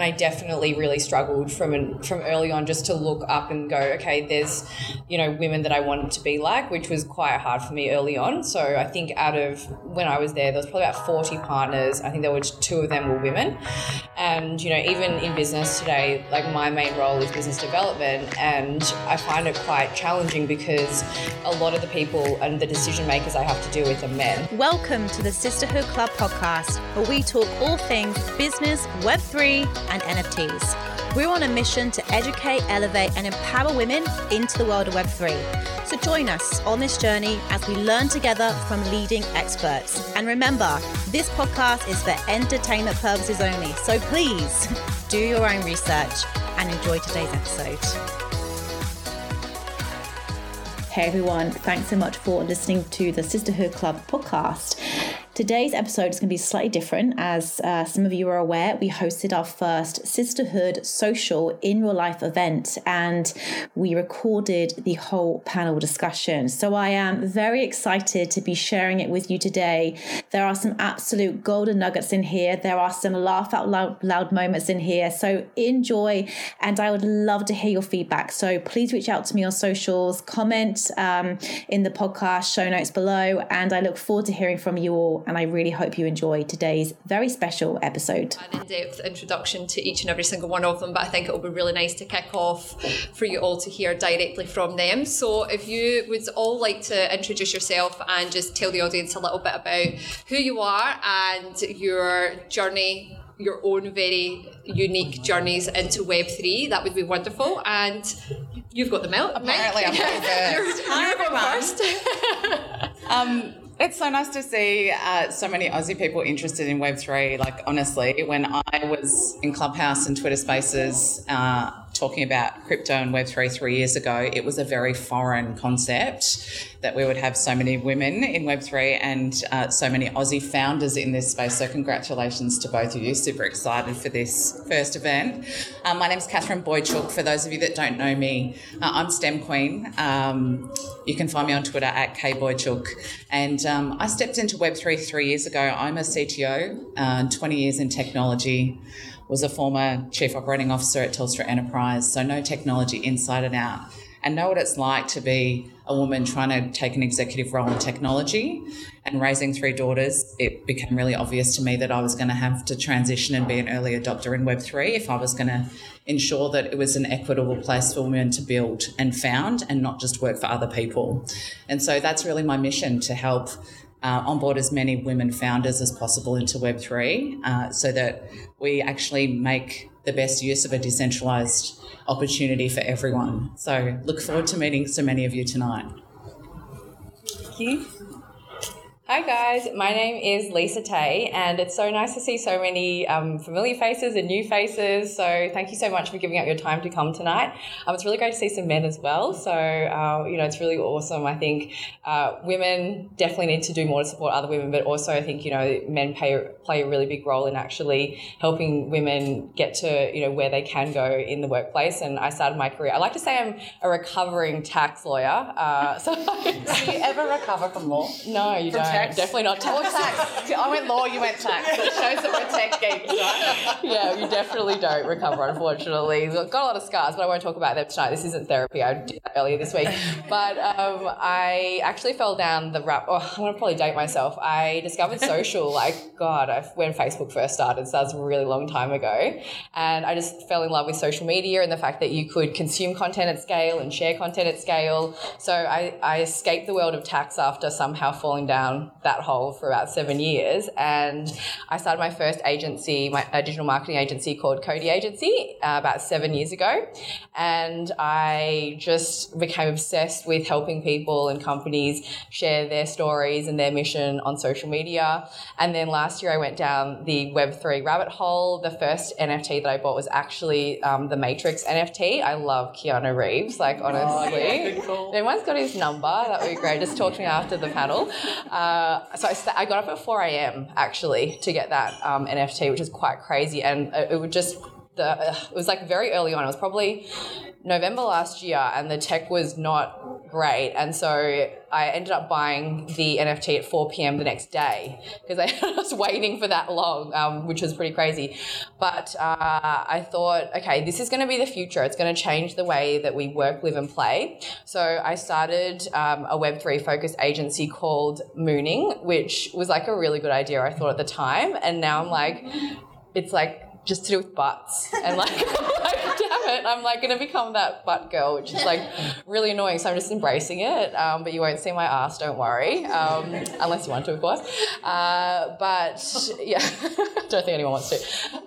and I definitely really struggled from an, from early on just to look up and go, okay, there's you know women that I wanted to be like, which was quite hard for me early on. So I think out of when I was there, there was probably about forty partners. I think there were two of them were women, and you know even in business today, like my main role is business development, and I find it quite challenging because a lot of the people and the decision makers I have to deal with are men. Welcome to the Sisterhood Club podcast, where we talk all things business, Web3, and NFTs. We're on a mission to educate, elevate, and empower women into the world of Web3. So join us on this journey as we learn together from leading experts. And remember, this podcast is for entertainment purposes only. So please do your own research and enjoy today's episode. Hey everyone, thanks so much for listening to the Sisterhood Club podcast. Today's episode is going to be slightly different. As uh, some of you are aware, we hosted our first Sisterhood social in real life event and we recorded the whole panel discussion. So I am very excited to be sharing it with you today. There are some absolute golden nuggets in here, there are some laugh out loud, loud moments in here. So enjoy, and I would love to hear your feedback. So please reach out to me on socials, comment um, in the podcast show notes below, and I look forward to hearing from you all and I really hope you enjoy today's very special episode. An in depth introduction to each and every single one of them, but I think it will be really nice to kick off for you all to hear directly from them. So, if you would all like to introduce yourself and just tell the audience a little bit about who you are and your journey your own very unique journeys into Web3, that would be wonderful. And you've got the milk. Apparently, I'm first. you're, you're first. um, it's so nice to see uh, so many Aussie people interested in Web3. Like, honestly, when I was in Clubhouse and Twitter Spaces, uh, talking about crypto and Web3 three years ago, it was a very foreign concept that we would have so many women in Web3 and uh, so many Aussie founders in this space. So, congratulations to both of you. Super excited for this first event. Um, my name is Katherine Boiciuc. For those of you that don't know me, uh, I'm STEM Queen. Um, you can find me on Twitter at kboiciuc. And um, I stepped into Web3 three years ago. I'm a CTO, uh, 20 years in technology was a former chief operating officer at Telstra Enterprise, so know technology inside and out, and know what it's like to be a woman trying to take an executive role in technology and raising three daughters. It became really obvious to me that I was going to have to transition and be an early adopter in Web3 if I was going to ensure that it was an equitable place for women to build and found and not just work for other people. And so that's really my mission to help uh, onboard as many women founders as possible into Web3 uh, so that we actually make the best use of a decentralized opportunity for everyone. So, look forward to meeting so many of you tonight. Thank you. Hi guys, my name is Lisa Teh, and it's so nice to see so many um, familiar faces and new faces. So thank you so much for giving up your time to come tonight. Um, it's really great to see some men as well. So uh, you know, it's really awesome. I think uh, women definitely need to do more to support other women, but also I think you know men play play a really big role in actually helping women get to you know where they can go in the workplace. And I started my career. I like to say I'm a recovering tax lawyer. Uh, so do you ever recover from law? No, you don't tax? Definitely not tax. tax. I went law, you went tax. So it shows that we're tech geeks, right? yeah, you definitely don't recover, unfortunately. Got a lot of scars, but I won't talk about them tonight. This isn't therapy. I did that earlier this week. But um, I actually fell down the rap. Oh, I'm going to probably date myself. I discovered social, like, God, when Facebook first started. So that was a really long time ago. And I just fell in love with social media and the fact that you could consume content at scale and share content at scale. So I, I escaped the world of tax after somehow falling down that hole for about seven years. And I started my first agency, my a digital marketing agency called CODI Agency, uh, about seven years ago. And I just became obsessed with helping people and companies share their stories and their mission on social media. And then last year I went down the Web3 rabbit hole. The first NFT that I bought was actually um, the Matrix NFT. I love Keanu Reeves, like honestly. Oh, yeah, cool. If anyone's got his number, that would be great. Just talk to me after the panel. Uh, uh, so I, st- I, got up at 4 a.m. actually to get that um, NFT, which is quite crazy. And it, it would just, the, it was like very early on. It was probably November last year, and the tech was not great. And so I ended up buying the NFT at 4 p.m. the next day because I was waiting for that long, um, which was pretty crazy. But uh, I thought, okay, this is going to be the future. It's going to change the way that we work, live, and play. So I started um, a Web3 focused agency called Mooning, which was like a really good idea, I thought at the time. And now I'm like, it's like just to do with butts and like, it. I'm like gonna become that butt girl which is like really annoying so i'm just embracing it. Um, but you won't see my ass don't worry um, unless you want to of course. Uh, but yeah don't think anyone wants to.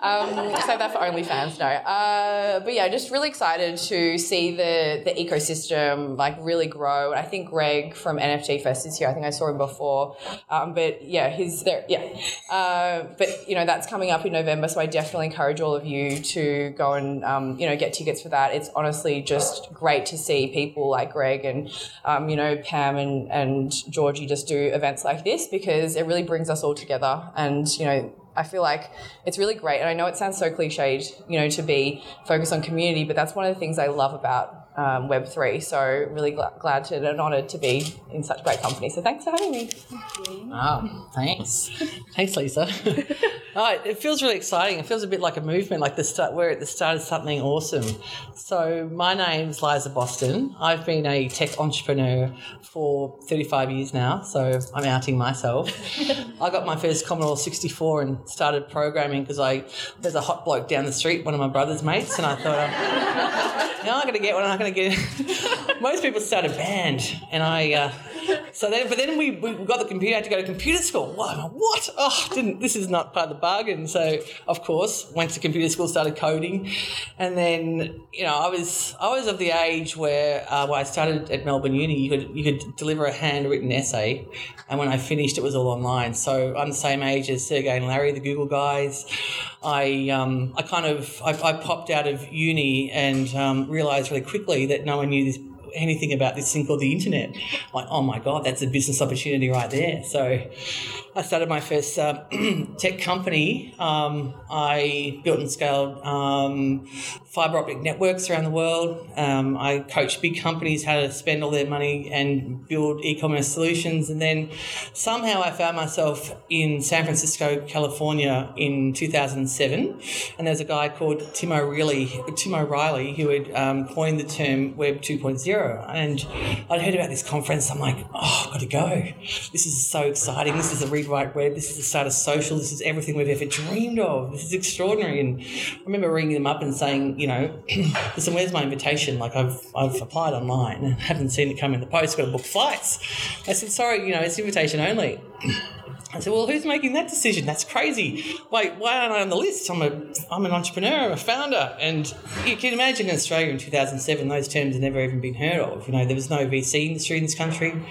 Um, save that for onlyfans no. Uh, but yeah just really excited to see the the ecosystem like really grow. And i think greg from nft fest is here. I think i saw him before. Um, but yeah he's there yeah. Uh, but you know that's coming up in november so i definitely encourage all of you to go and um, you know get tickets for that. It's honestly just great to see people like Greg and um, you know Pam and and Georgie just do events like this because it really brings us all together. And you know I feel like it's really great. And I know it sounds so cliched, you know, to be focused on community, but that's one of the things I love about um, Web3. So really gl- glad to and honoured to be in such great company. So thanks for having me. Oh, thanks. thanks, Lisa. oh, it feels really exciting. It feels a bit like a movement, like the start. We're at the start of something awesome. So my name's Liza Boston. I've been a tech entrepreneur for 35 years now. So I'm outing myself. I got my first Commodore 64 and started programming because I there's a hot bloke down the street, one of my brother's mates, and I thought. I'm, now I'm going to get one. Going to get. Most people start a band, and I. Uh, so then, but then we, we got the computer. I had to go to computer school. What? What? Oh, didn't. This is not part of the bargain. So of course, went to computer school, started coding, and then you know I was I was of the age where uh, when I started at Melbourne Uni, you could you could deliver a handwritten essay, and when I finished, it was all online. So I'm the same age as Sergey and Larry, the Google guys. I um, I kind of I, I popped out of uni and um, realized really quickly that no one knew this anything about this thing called the internet. Like, oh my God, that's a business opportunity right there. So I started my first uh, tech company. Um, I built and scaled um, fiber optic networks around the world. Um, I coached big companies how to spend all their money and build e commerce solutions. And then somehow I found myself in San Francisco, California in 2007. And there's a guy called Tim O'Reilly, Tim O'Reilly who had um, coined the term Web 2.0 and I'd heard about this conference. I'm like, oh, I've got to go. This is so exciting. This is the rewrite Web. This is the start of social. This is everything we've ever dreamed of. This is extraordinary. And I remember ringing them up and saying, you know, listen, where's my invitation? Like I've I've applied online and haven't seen it come in the post. Got to book flights. I said, sorry, you know, it's invitation only. I said, well, who's making that decision? That's crazy. Wait, why aren't I on the list? I'm, a, I'm an entrepreneur, I'm a founder. And you can imagine in Australia in 2007, those terms had never even been heard of. You know, there was no VC industry in this country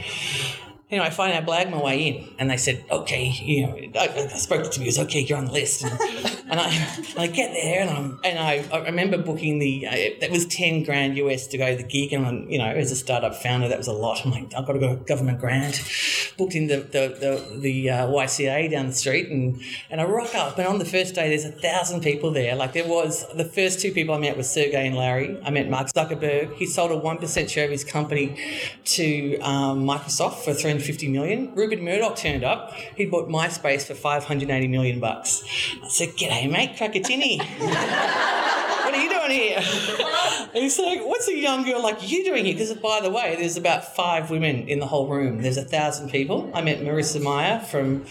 anyway, I finally I blagged my way in, and they said, "Okay, you know." I, I spoke to me, was okay, you're on the list, and, and I, and I get there, and I'm, and I, I remember booking the uh, that was ten grand US to go to the gig, and I'm, you know, as a startup founder, that was a lot. I'm like, I've got to go government grant. Booked in the the the, the uh, YCA down the street, and and I rock up, and on the first day, there's a thousand people there. Like there was the first two people I met was Sergey and Larry. I met Mark Zuckerberg. He sold a one percent share of his company to um, Microsoft for three hundred 150 million. Rupert Murdoch turned up. He bought MySpace for 580 million bucks. I said, G'day, mate, tinny. what are you doing here? And he's like, what's a young girl like you doing here? Because, by the way, there's about five women in the whole room. There's a thousand people. I met Marissa Mayer from,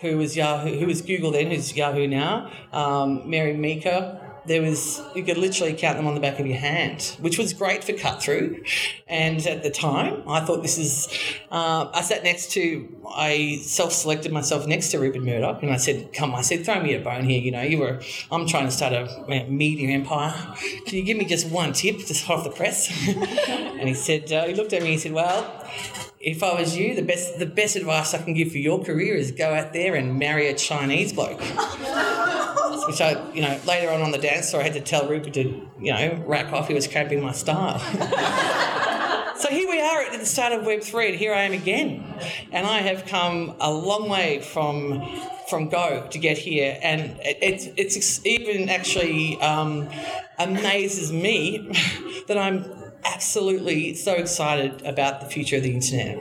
who was Yahoo, who was Google then, who's Yahoo now. Um, Mary Meeker, there was you could literally count them on the back of your hand, which was great for cut through. And at the time, I thought this is. Uh, I sat next to. I self-selected myself next to Rupert Murdoch, and I said, "Come," I said, "Throw me a bone here. You know, you were. I'm trying to start a media empire. Can you give me just one tip, just off the press?" and he said, uh, he looked at me. And he said, "Well." if I was you, the best the best advice I can give for your career is go out there and marry a Chinese bloke which I, you know, later on on the dance floor, I had to tell Rupert to, you know, rack off. He was cramping my style. so here we are at the start of Web three, and here I am again, and I have come a long way from from Go to get here, and it's it's even actually um, amazes me that I'm absolutely so excited about the future of the internet.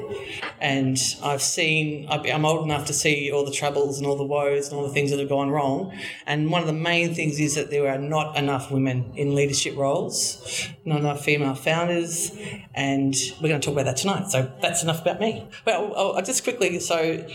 And I've seen, I'm old enough to see all the troubles and all the woes and all the things that have gone wrong. And one of the main things is that there are not enough women in leadership roles, not enough female founders. And we're going to talk about that tonight. So that's enough about me. Well, I'll, I'll just quickly, so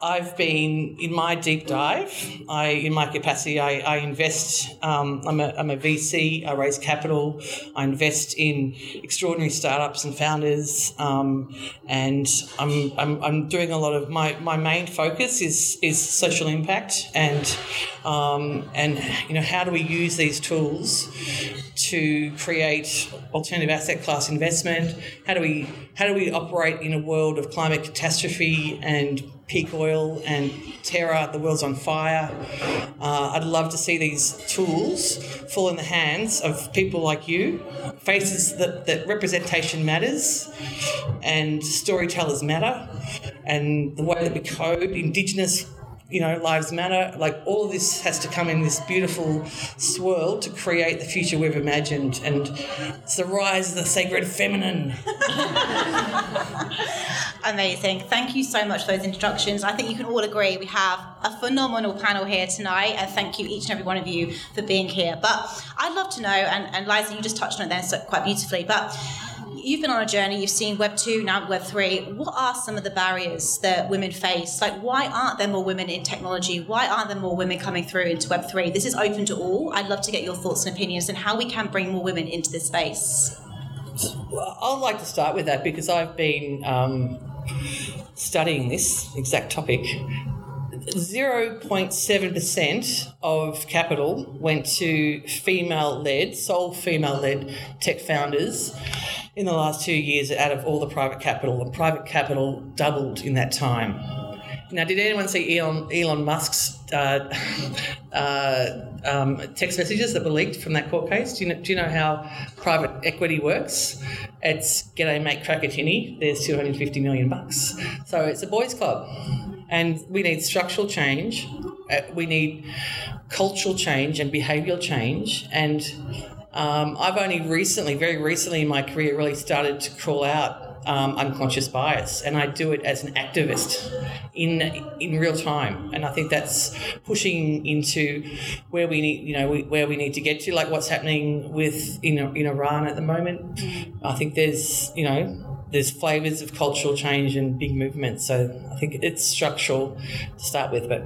I've been in my deep dive. I, in my capacity, I, I invest. Um, I'm, a, I'm a VC. I raise capital. I invest in extraordinary startups and founders. Um, and I'm, I'm, I'm doing a lot of my, my main focus is is social impact and um, and you know how do we use these tools to create alternative asset class investment? How do we how do we operate in a world of climate catastrophe and peak oil and terror? The world's on fire. Uh, I'd love to see these tools fall in the hands of people like you, faces that, that representation matters and storytellers matter, and the way that we code Indigenous you know, lives matter. Like all of this has to come in this beautiful swirl to create the future we've imagined. And it's the rise of the sacred feminine. Amazing. Thank you so much for those introductions. I think you can all agree we have a phenomenal panel here tonight, and thank you each and every one of you for being here. But I'd love to know, and, and Liza, you just touched on it there so quite beautifully, but you've been on a journey, you've seen Web 2, now Web 3. What are some of the barriers that women face? Like, why aren't there more women in technology? Why aren't there more women coming through into Web 3? This is open to all. I'd love to get your thoughts and opinions and how we can bring more women into this space. Well, I'd like to start with that because I've been um, studying this exact topic. 0.7% of capital went to female led, sole female led tech founders in the last two years out of all the private capital. And private capital doubled in that time. Now, did anyone see Elon, Elon Musk's uh, uh, um, text messages that were leaked from that court case? Do you know, do you know how private equity works? It's g'day mate Crackatini, there's 250 million bucks. So it's a boys' club. And we need structural change, uh, we need cultural change and behavioural change. And um, I've only recently, very recently in my career, really started to call out um, unconscious bias, and I do it as an activist in in real time. And I think that's pushing into where we need, you know, we, where we need to get to, like what's happening with in in Iran at the moment. I think there's, you know, there's flavors of cultural change and big movements. So I think it's structural to start with, but.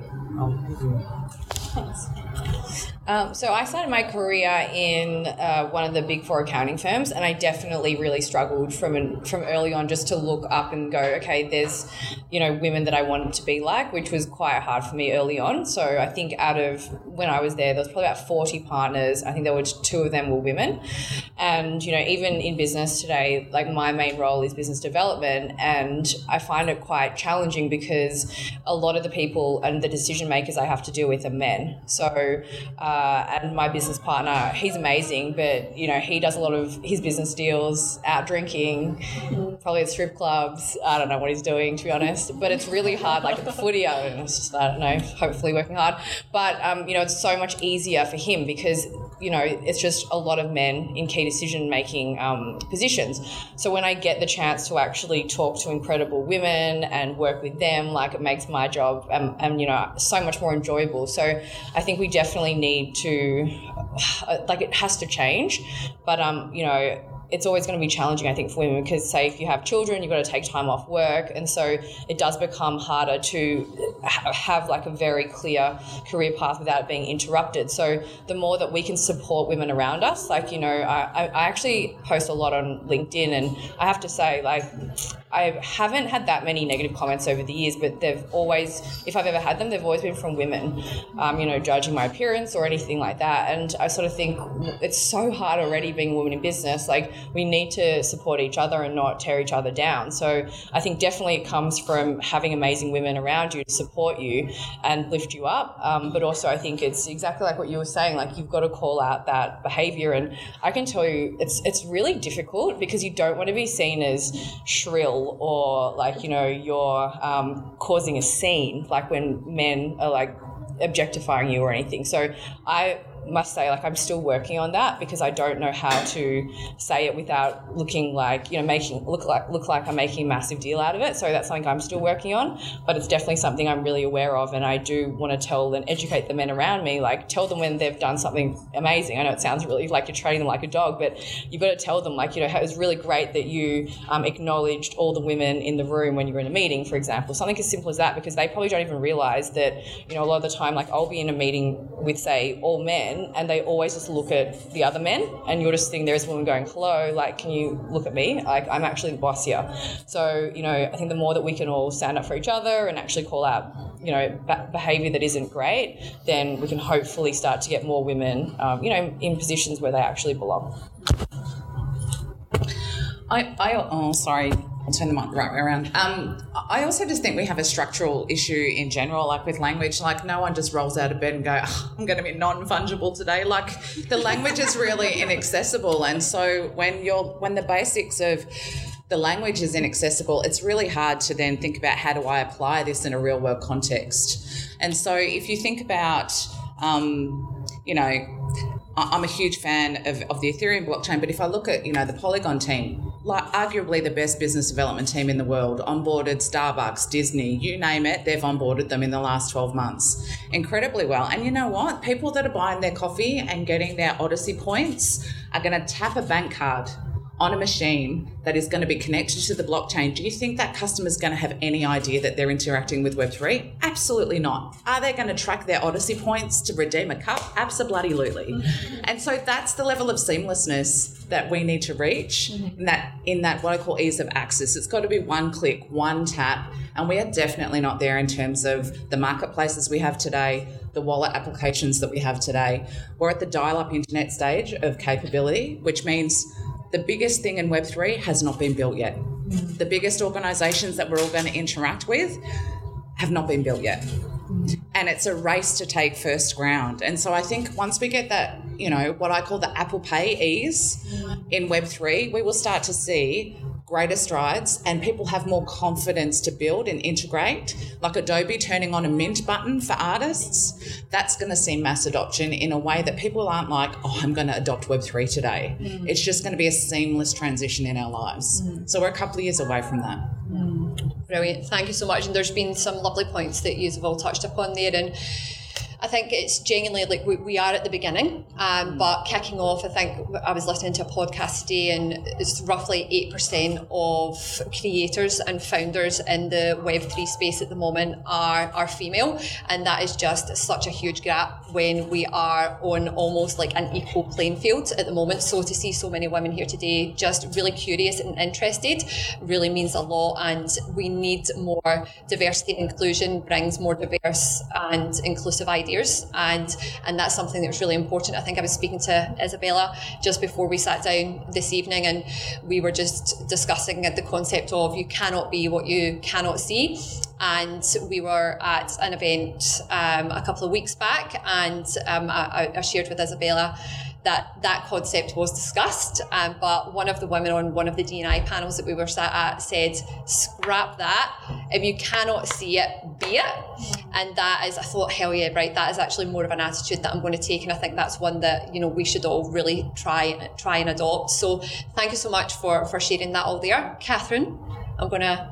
Um, so I started my career in uh, one of the big four accounting firms, and I definitely really struggled from an, from early on just to look up and go, okay, there's you know women that I wanted to be like, which was quite hard for me early on. So I think out of when I was there, there was probably about forty partners. I think there were two of them were women, and you know even in business today, like my main role is business development, and I find it quite challenging because a lot of the people and the decision makers I have to deal with are men. So. Uh, and my business partner, he's amazing, but you know he does a lot of his business deals out drinking, probably at strip clubs. I don't know what he's doing to be honest, but it's really hard. Like at the footy, I don't, know, just, I don't know. Hopefully working hard, but um, you know it's so much easier for him because you know it's just a lot of men in key decision making um, positions. So when I get the chance to actually talk to incredible women and work with them, like it makes my job and, um, and you know so much more enjoyable. So I think we definitely need to like it has to change but um you know it's always going to be challenging, I think, for women because, say, if you have children, you've got to take time off work, and so it does become harder to ha- have like a very clear career path without it being interrupted. So the more that we can support women around us, like you know, I, I actually post a lot on LinkedIn, and I have to say, like, I haven't had that many negative comments over the years, but they've always, if I've ever had them, they've always been from women, um, you know, judging my appearance or anything like that. And I sort of think it's so hard already being a woman in business. Like we need to support each other and not tear each other down. So I think definitely it comes from having amazing women around you to support you and lift you up. Um, but also I think it's exactly like what you were saying. Like you've got to call out that behavior. And I can tell you, it's it's really difficult because you don't want to be seen as shrill or like you know you're um, causing a scene like when men are like objectifying you or anything so i must say, like, I'm still working on that because I don't know how to say it without looking like, you know, making look like look like I'm making a massive deal out of it. So that's something I'm still working on, but it's definitely something I'm really aware of, and I do want to tell and educate the men around me, like tell them when they've done something amazing. I know it sounds really like you're treating them like a dog, but you've got to tell them, like, you know, it was really great that you um, acknowledged all the women in the room when you were in a meeting, for example. Something as simple as that, because they probably don't even realize that, you know, a lot of the time, like, I'll be in a meeting with, say, all men, and they always just look at the other men, and you're just sitting there as a woman going, hello, like, can you look at me? Like, I'm actually the boss here. So, you know, I think the more that we can all stand up for each other and actually call out, you know, behavior that isn't great, then we can hopefully start to get more women, um, you know, in positions where they actually belong. I, I oh, sorry, I'll turn the mic right around. Um, I also just think we have a structural issue in general, like with language. Like no one just rolls out of bed and go, oh, "I'm going to be non-fungible today." Like the language is really inaccessible, and so when you're when the basics of the language is inaccessible, it's really hard to then think about how do I apply this in a real world context. And so if you think about, um, you know, I'm a huge fan of, of the Ethereum blockchain, but if I look at, you know, the Polygon team, like arguably the best business development team in the world, onboarded Starbucks, Disney, you name it, they've onboarded them in the last 12 months incredibly well. And you know what? People that are buying their coffee and getting their Odyssey points are going to tap a bank card on a machine that is going to be connected to the blockchain, do you think that customer is going to have any idea that they're interacting with Web3? Absolutely not. Are they going to track their Odyssey points to redeem a cup? Absolutely. Mm-hmm. And so that's the level of seamlessness that we need to reach mm-hmm. in that in that what I call ease of access. It's got to be one click, one tap, and we are definitely not there in terms of the marketplaces we have today, the wallet applications that we have today. We're at the dial-up internet stage of capability, which means the biggest thing in Web3 has not been built yet. The biggest organizations that we're all going to interact with have not been built yet. And it's a race to take first ground. And so I think once we get that, you know, what I call the Apple Pay ease in Web3, we will start to see greater strides and people have more confidence to build and integrate, like Adobe turning on a mint button for artists, that's going to see mass adoption in a way that people aren't like, oh, I'm going to adopt Web3 today. Mm. It's just going to be a seamless transition in our lives. Mm. So we're a couple of years away from that. Mm. Brilliant. Thank you so much. And there's been some lovely points that you've all touched upon there. And I think it's genuinely like we, we are at the beginning, um, mm. but kicking off, I think I was listening to a podcast today, and it's roughly 8% of creators and founders in the Web3 space at the moment are, are female. And that is just such a huge gap when we are on almost like an equal playing field at the moment. So to see so many women here today, just really curious and interested, really means a lot. And we need more diversity and inclusion, brings more diverse and inclusive ideas ideas, and and that's something that's really important. I think I was speaking to Isabella just before we sat down this evening, and we were just discussing the concept of you cannot be what you cannot see. And we were at an event um, a couple of weeks back, and um, I, I shared with Isabella that that concept was discussed. Um, but one of the women on one of the D&I panels that we were sat at said, scrap that. If you cannot see it, be it. And that is, I thought, hell yeah, right. That is actually more of an attitude that I'm going to take. And I think that's one that, you know, we should all really try, try and adopt. So thank you so much for, for sharing that all there. Katherine, I'm going to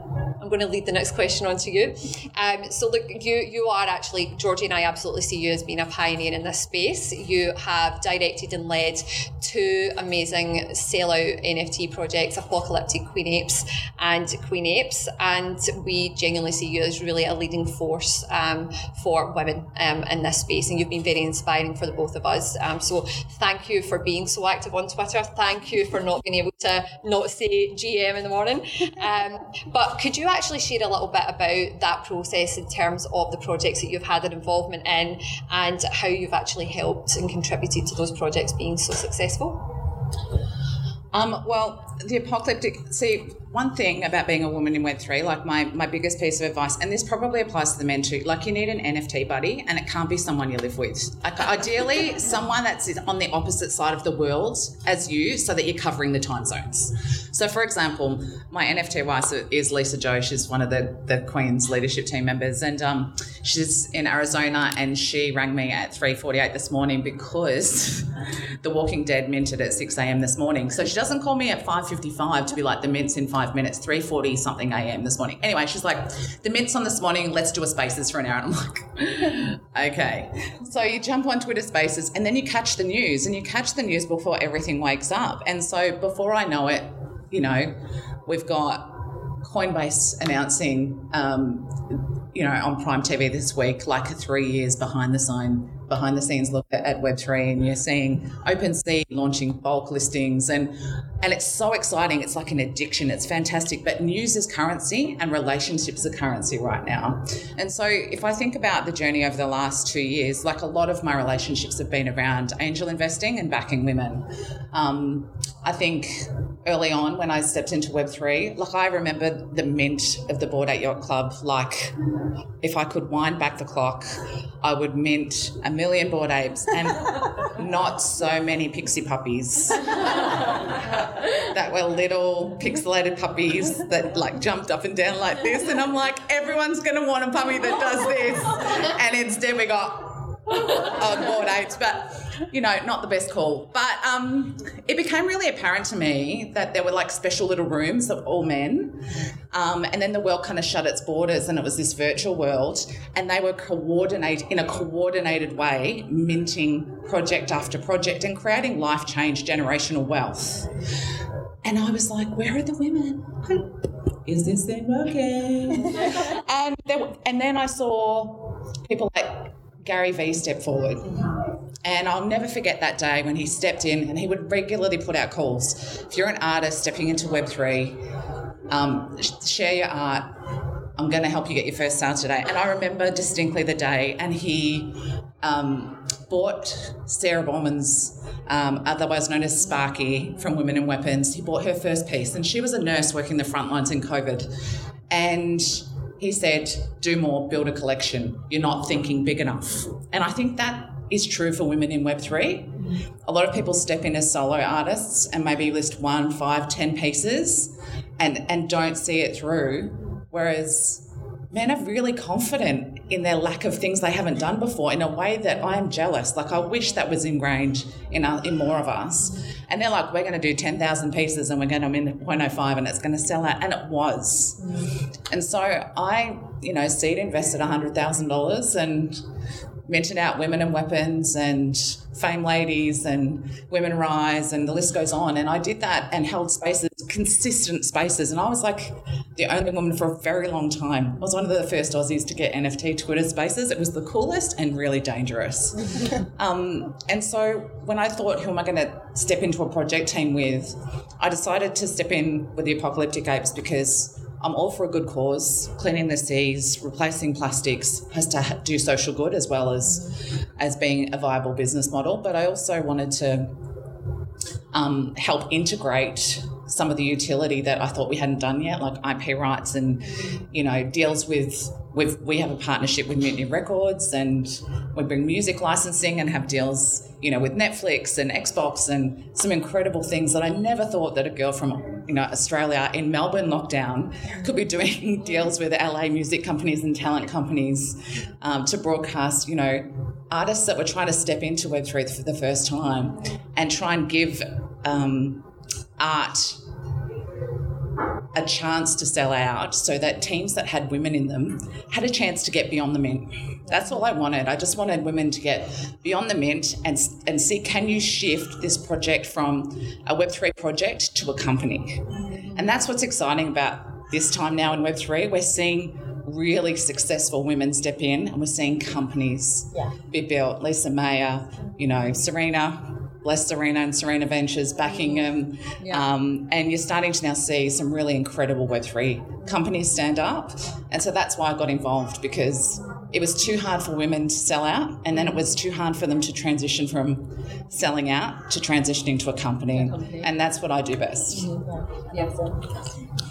I'm going to lead the next question on to you. Um, so look, you you are actually Georgie and I absolutely see you as being a pioneer in this space. You have directed and led two amazing sellout NFT projects, Apocalyptic Queen Apes and Queen Apes, and we genuinely see you as really a leading force um, for women um, in this space, and you've been very inspiring for the both of us. Um, so thank you for being so active on Twitter. Thank you for not being able to not say GM in the morning. Um, but could you actually share a little bit about that process in terms of the projects that you've had an involvement in and how you've actually helped and contributed to those projects being so successful? Um, well, the apocalyptic. See, one thing about being a woman in Web three, like my my biggest piece of advice, and this probably applies to the men too. Like you need an NFT buddy, and it can't be someone you live with. Like ideally, someone that's on the opposite side of the world as you, so that you're covering the time zones. So, for example, my NFT wife is Lisa Joe. She's one of the, the Queen's leadership team members, and um, she's in Arizona. And she rang me at three forty eight this morning because The Walking Dead minted at six a.m. this morning. So she doesn't call me at five fifty five to be like the mints in five minutes. Three forty something a.m. this morning. Anyway, she's like the mints on this morning. Let's do a Spaces for an hour. And I'm like, okay. So you jump on Twitter Spaces, and then you catch the news, and you catch the news before everything wakes up. And so before I know it you know, we've got Coinbase announcing, um, you know, on Prime TV this week, like three years behind the sign behind the scenes look at, at Web3 and you're seeing OpenSea launching bulk listings and and it's so exciting. It's like an addiction. It's fantastic. But news is currency and relationships are currency right now. And so if I think about the journey over the last two years, like a lot of my relationships have been around angel investing and backing women. Um, I think early on when I stepped into Web3, like I remember the mint of the Bored Ape Yacht Club. Like if I could wind back the clock, I would mint a million Bored apes and not so many pixie puppies that were little pixelated puppies that like jumped up and down like this. And I'm like, everyone's going to want a puppy that does this. And instead we got uh, on bored apes, but you know, not the best call. But um, it became really apparent to me that there were like special little rooms of all men, um, and then the world kind of shut its borders, and it was this virtual world, and they were coordinate in a coordinated way, minting project after project and creating life change, generational wealth. And I was like, where are the women? Is this thing working? and there, and then I saw people like Gary Vee stepped forward. And I'll never forget that day when he stepped in and he would regularly put out calls. If you're an artist stepping into Web3, um, share your art. I'm going to help you get your first sale today. And I remember distinctly the day, and he um, bought Sarah Bauman's, um, otherwise known as Sparky from Women in Weapons. He bought her first piece, and she was a nurse working the front lines in COVID. And he said, do more, build a collection. You're not thinking big enough. And I think that is true for women in Web3. A lot of people step in as solo artists and maybe list one, five, ten pieces and, and don't see it through. Whereas men are really confident in their lack of things they haven't done before in a way that I am jealous. Like I wish that was ingrained in, our, in more of us. And they're like, we're going to do 10,000 pieces and we're going to min 0.05 and it's going to sell out. And it was. And so I, you know, seed invested $100,000 and mentioned out women and weapons and fame ladies and women rise and the list goes on. And i did that and held spaces consistent spaces. And i was like the only woman for a very long time. I was one of the first aussies to get nft twitter spaces. It was the coolest and really dangerous. Um, and so when i thought who am i going to step into a project team with? I decided to step in with the apocalyptic apes because I'm all for a good cause. Cleaning the seas, replacing plastics has to do social good as well as as being a viable business model. But I also wanted to um, help integrate some of the utility that I thought we hadn't done yet, like IP rights and you know deals with. We've, we have a partnership with Mutiny Records, and we bring music licensing and have deals, you know, with Netflix and Xbox and some incredible things that I never thought that a girl from you know Australia in Melbourne lockdown could be doing deals with LA music companies and talent companies um, to broadcast, you know, artists that were trying to step into Web3 for the first time and try and give um, art a chance to sell out so that teams that had women in them had a chance to get beyond the mint. That's all I wanted. I just wanted women to get beyond the mint and, and see can you shift this project from a Web3 project to a company? And that's what's exciting about this time now in Web3. We're seeing really successful women step in and we're seeing companies yeah. be built. Lisa Mayer, you know, Serena, Bless Serena and Serena Ventures backing them. Yeah. Um, and you're starting to now see some really incredible Web3 companies stand up. And so that's why I got involved because it was too hard for women to sell out. And then it was too hard for them to transition from selling out to transitioning to a company. And that's what I do best. Mm-hmm. Yes.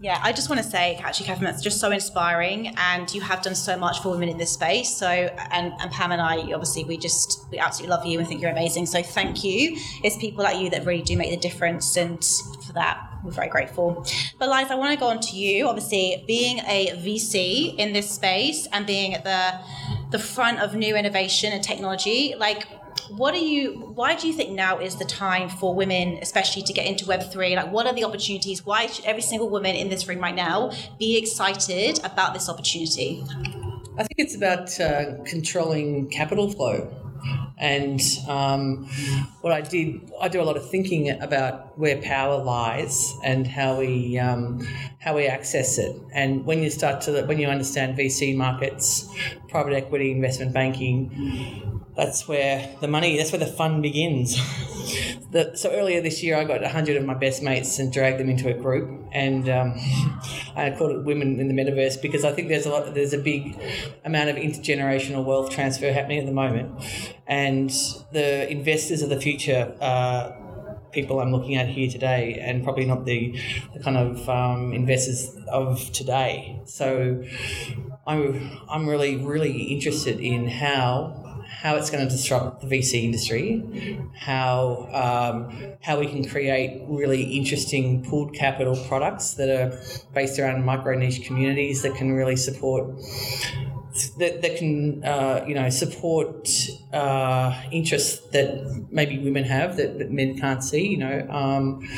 Yeah, I just want to say, actually, Katherine, that's just so inspiring, and you have done so much for women in this space. So, and, and Pam and I, obviously, we just we absolutely love you and think you're amazing. So, thank you. It's people like you that really do make the difference, and for that, we're very grateful. But, Liza, I want to go on to you. Obviously, being a VC in this space and being at the the front of new innovation and technology, like what are you why do you think now is the time for women especially to get into web3 like what are the opportunities why should every single woman in this room right now be excited about this opportunity I think it's about uh, controlling capital flow. And um, what I did, I do a lot of thinking about where power lies and how we um, how we access it. And when you start to when you understand VC markets, private equity, investment banking, that's where the money, that's where the fun begins. the, so earlier this year, I got 100 of my best mates and dragged them into a group, and um, I called it Women in the Metaverse because I think there's a lot, there's a big amount of intergenerational wealth transfer happening at the moment, and the investors of the future are people I'm looking at here today, and probably not the, the kind of um, investors of today. So I'm, I'm really, really interested in how how it's going to disrupt the VC industry, how um, how we can create really interesting pooled capital products that are based around micro niche communities that can really support that, that can uh, you know support uh, interests that maybe women have that, that men can't see. You know, um,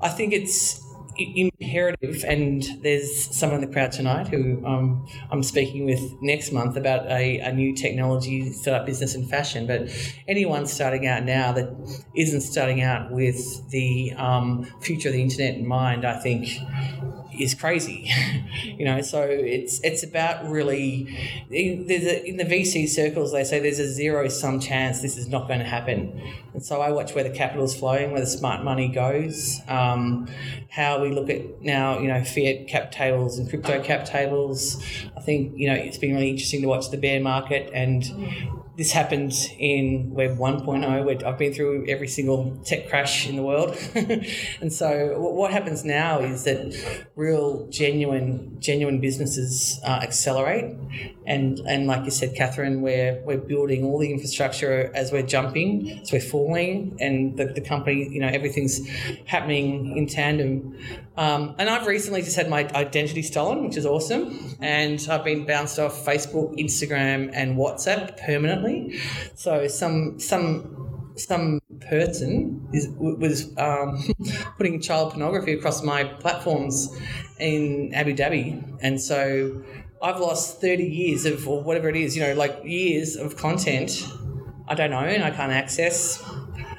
I think it's imperative, and there's someone in the crowd tonight who um, I'm speaking with next month about a, a new technology startup business in fashion. But anyone starting out now that isn't starting out with the um, future of the internet in mind, I think is crazy, you know. So it's it's about really in, a, in the VC circles they say there's a zero sum chance this is not going to happen, and so I watch where the capital is flowing, where the smart money goes, um, how we look at now, you know, fiat cap tables and crypto cap tables. I think you know it's been really interesting to watch the bear market and this happened in Web 1.0, where I've been through every single tech crash in the world. and so what happens now is that real, genuine, genuine businesses uh, accelerate. And, and like you said, Katherine, we're, we're building all the infrastructure as we're jumping, as we're falling, and the, the company, you know, everything's happening in tandem. Um, and I've recently just had my identity stolen, which is awesome. And I've been bounced off Facebook, Instagram, and WhatsApp permanently. So some some some person is, was um, putting child pornography across my platforms in Abu Dhabi, and so I've lost thirty years of or whatever it is, you know, like years of content I don't own, I can't access.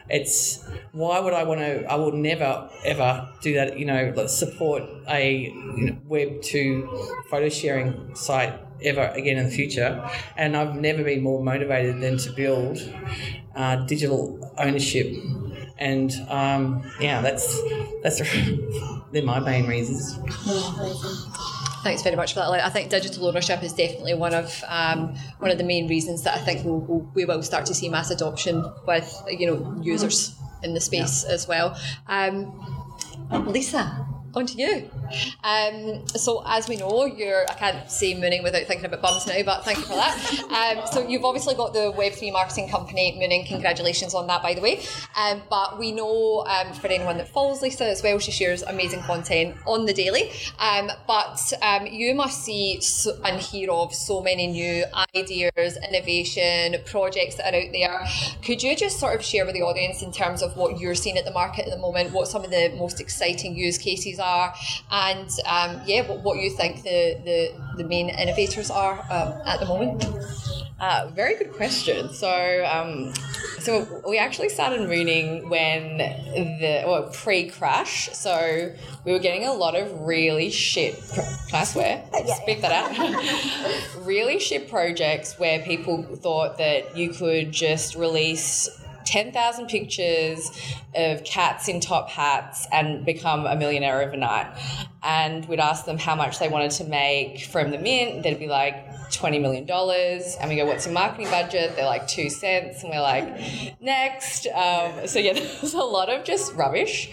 It's why would I want to? I will never ever do that. You know, support a you know, web two photo sharing site ever again in the future. And I've never been more motivated than to build uh, digital ownership. And um, yeah, that's that's they're my main reasons. Thanks very much for that. I think digital ownership is definitely one of um, one of the main reasons that I think we'll, we'll, we will start to see mass adoption with you know users in the space yeah. as well. Um, Lisa, on to you. Um, so as we know, you're I can't say mooning without thinking about bums now, but thank you for that. Um, so you've obviously got the Web3 marketing company Mooning. Congratulations on that, by the way. Um, but we know um, for anyone that follows Lisa as well, she shares amazing content on the daily. Um, but um, you must see and hear of so many new ideas, innovation, projects that are out there. Could you just sort of share with the audience in terms of what you're seeing at the market at the moment, what some of the most exciting use cases are? and um, yeah, what, what you think the, the, the main innovators are um, at the moment? Uh, very good question. So, um, so we actually started mooning when the well pre-crash. So we were getting a lot of really shit. Can I swear? Yeah. Speak that out. really shit projects where people thought that you could just release 10,000 pictures of cats in top hats and become a millionaire overnight. And we'd ask them how much they wanted to make from the mint. They'd be like, $20 million. And we go, what's your marketing budget? They're like, two cents. And we're like, next. Um, so, yeah, there was a lot of just rubbish.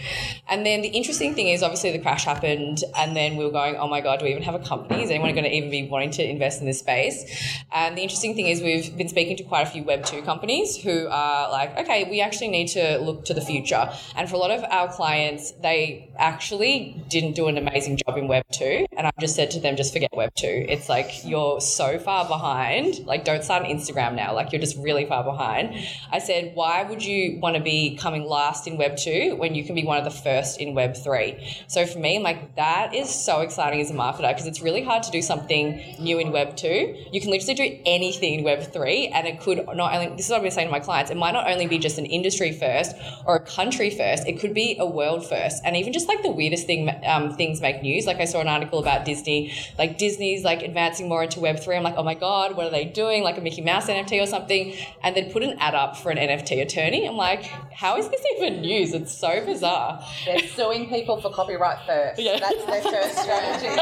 And then the interesting thing is, obviously, the crash happened. And then we were going, oh my God, do we even have a company? Is anyone going to even be wanting to invest in this space? And the interesting thing is, we've been speaking to quite a few Web2 companies who are like, okay, we actually need to look to the future. And for a lot of our clients, they actually didn't do an amazing job in Web2. And I've just said to them, just forget Web2. It's like you're so far behind. Like, don't start an Instagram now. Like, you're just really far behind. I said, why would you want to be coming last in Web 2 when you can be one of the first in Web 3? So for me, like, that is so exciting as a marketer because it's really hard to do something new in Web 2. You can literally do anything in Web 3, and it could not only, this is what I'm saying to my clients, it might not only be just an industry first or a country first, it could be a world first. And even just like the weirdest thing, um, things make news. Like I saw an article about Disney, like Disney's like advancing more into Web 3. I'm like, oh my God, what are they doing? Like a Mickey Mouse NFT or something. And then put an ad up for an NFT attorney. I'm like, how is this even news? It's so bizarre. They're suing people for copyright first. Yeah. That's their first strategy.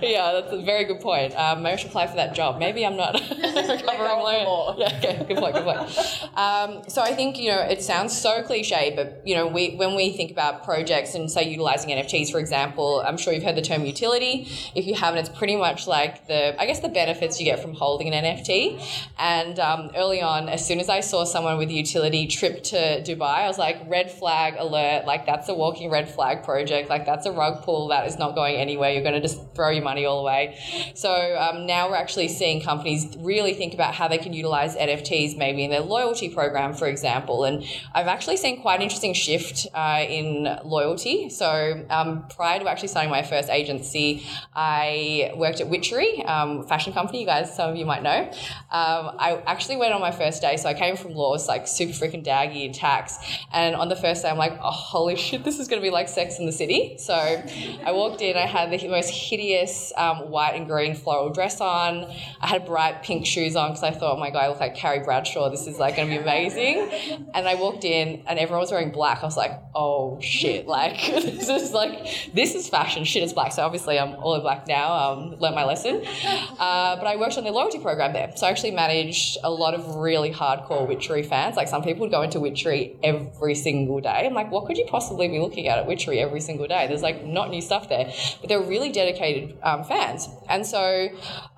yeah, that's a very good point. Um, maybe I should apply for that job. Maybe I'm not recovering lawyer. Yeah, okay, good point, good point. Um, so I think, you know, it sounds so cliche, but, you know, we when we think about projects and say utilizing NFTs, for example, I'm sure you've heard the term utility. If you haven't, it's pretty much like the, I guess, the benefits you get from holding an NFT. And um, early on, as soon as I saw someone with utility trip to Dubai, I was like, red flag alert. Like, that's a walking red flag project. Like, that's a rug pull that is not going anywhere. You're going to just throw your money all away. So um, now we're actually seeing companies really think about how they can utilize NFTs maybe in their loyalty program, for example. And I've actually seen quite an interesting shift uh, in loyalty. So um, prior to actually starting my first agency, I worked at Witchery, um, fashion company. You guys, some of you might know. Um, I actually went on my first day. So I came from law, it's like super freaking daggy and tax. And on the first day, I'm like, oh, holy shit, this is going to be like Sex in the City. So I walked in, I had the most hideous um, white and green floral dress on. I had bright pink shoes on because I thought, oh my God, I look like Carrie Bradshaw. This is like going to be amazing. And I walked in and everyone was wearing black. I was like, oh shit, like this is like, this is fashion. Shit is black. So obviously I'm all in black now. Um, learned my lesson. Uh, but I worked on the loyalty program there. So I actually managed a lot of really hardcore Witchery fans. Like some people would go into Witchery every single day. I'm like, what could you possibly be looking at at Witchery every single day? There's like not new stuff there, but they're really dedicated um, fans. And so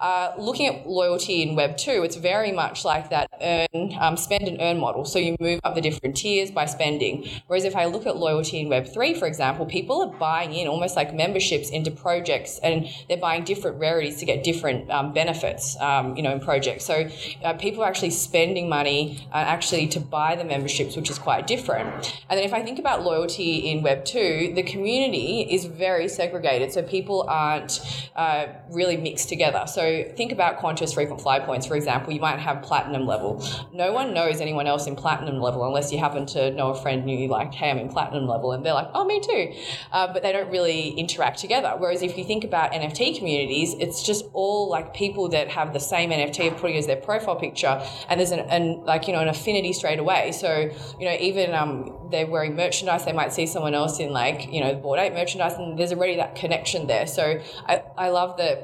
uh, looking at loyalty in Web 2, it's very much like that earn, um, spend and earn model. So you move up the different tiers by spending. Whereas if I look at loyalty in Web 3, for example, people are buying in almost like memberships into projects and they're buying different rarities to get different um, benefits, um, you know, in projects. So uh, people are actually spending money uh, actually to buy the memberships, which is quite different. And then if I think about loyalty in Web 2, the community is very segregated. So people aren't uh, really mixed together. So think about Qantas frequent fly points, for example. You might have platinum level. No one knows anyone else in platinum level unless you happen to know a friend new, like, hey, I'm in platinum level. And they're like, oh, me too. Uh, but they don't really interact together. Whereas if you think about NFT communities, it's just all like people that have the same NFT of putting as their profile picture, and there's an, an like you know an affinity straight away. So you know even um, they're wearing merchandise, they might see someone else in like you know Bored Ape merchandise, and there's already that connection there. So I, I love that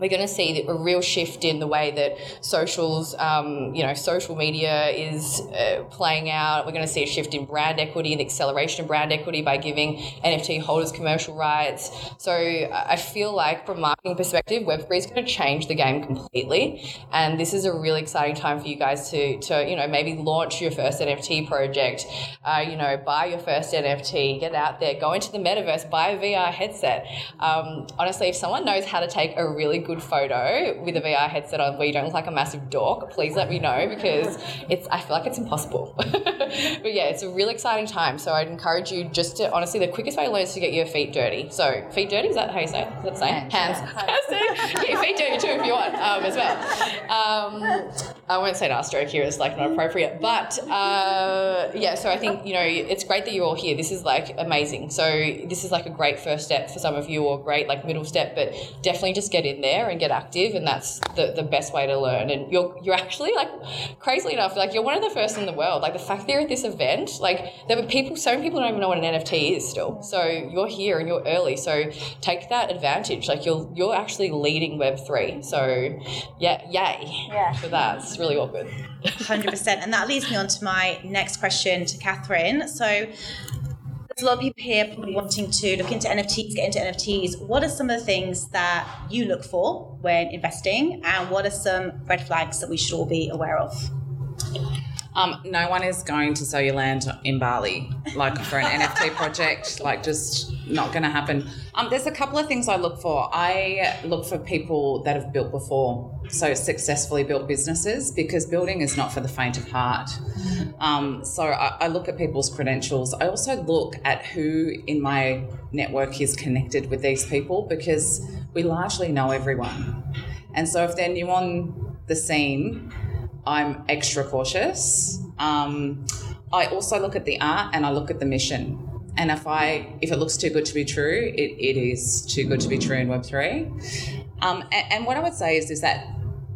we're going to see a real shift in the way that socials, um, you know, social media is uh, playing out. We're going to see a shift in brand equity and acceleration of brand equity by giving NFT holders commercial rights. So I feel like, from a marketing perspective, Web3 is going to change the game completely. And this is a really exciting time for you guys to, to you know, maybe launch your first NFT project, uh, you know, buy your first NFT, get out there, go into the metaverse, buy a VR headset. Um, honestly, if someone knows how to take a really good photo with a VR headset on where you don't look like a massive dork, please let me know because it's I feel like it's impossible. but yeah, it's a really exciting time. So I'd encourage you just to honestly the quickest way to learn is to get your feet dirty. So feet dirty, is that how you say it? Is that the same? Hands. Hands. get your feet dirty too if you want um, as well. Um, I won't say an stroke here; it's like not appropriate. But uh, yeah, so I think you know it's great that you're all here. This is like amazing. So this is like a great first step for some of you, or great like middle step. But definitely just get in there and get active, and that's the, the best way to learn. And you're you're actually like crazily enough, like you're one of the first in the world. Like the fact that you're at this event, like there were people, so many people don't even know what an NFT is still. So you're here and you're early. So take that advantage. Like you're you're actually leading Web three. So yeah, yay Yeah. for that. It's really all good. 100%. And that leads me on to my next question to Katherine. So, there's a lot of people here probably wanting to look into NFTs, get into NFTs. What are some of the things that you look for when investing, and what are some red flags that we should all be aware of? Um, no one is going to sell your land in Bali, like for an NFT project. Like, just not going to happen. Um, there's a couple of things I look for. I look for people that have built before, so successfully built businesses, because building is not for the faint of heart. Um, so I, I look at people's credentials. I also look at who in my network is connected with these people, because we largely know everyone. And so if they're new on the scene, I'm extra cautious. Um, I also look at the art and I look at the mission. And if I if it looks too good to be true, it, it is too good to be true in Web three. Um, and, and what I would say is is that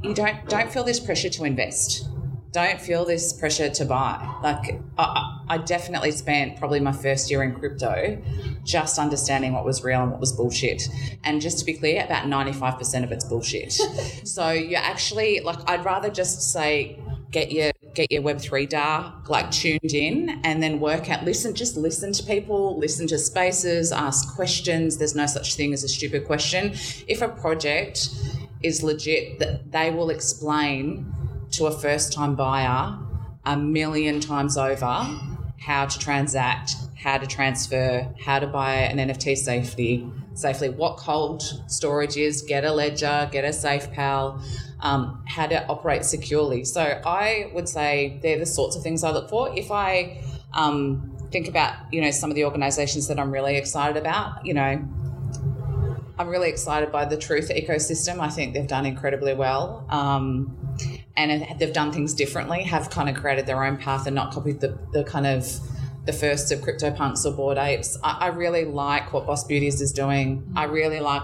you don't don't feel this pressure to invest. Don't feel this pressure to buy. Like I, I definitely spent probably my first year in crypto just understanding what was real and what was bullshit. And just to be clear, about ninety five percent of it's bullshit. so you're actually like I'd rather just say get your get your web 3 dar like tuned in and then work out listen just listen to people listen to spaces ask questions there's no such thing as a stupid question if a project is legit that they will explain to a first time buyer a million times over how to transact how to transfer how to buy an nft safely safely what cold storage is get a ledger get a SafePal um, how to operate securely. So I would say they're the sorts of things I look for. If I um, think about, you know, some of the organisations that I'm really excited about, you know, I'm really excited by the Truth ecosystem. I think they've done incredibly well. Um, and they've done things differently, have kind of created their own path and not copied the, the kind of the first of CryptoPunks or Bored Apes. I, I really like what Boss Beauties is doing. I really like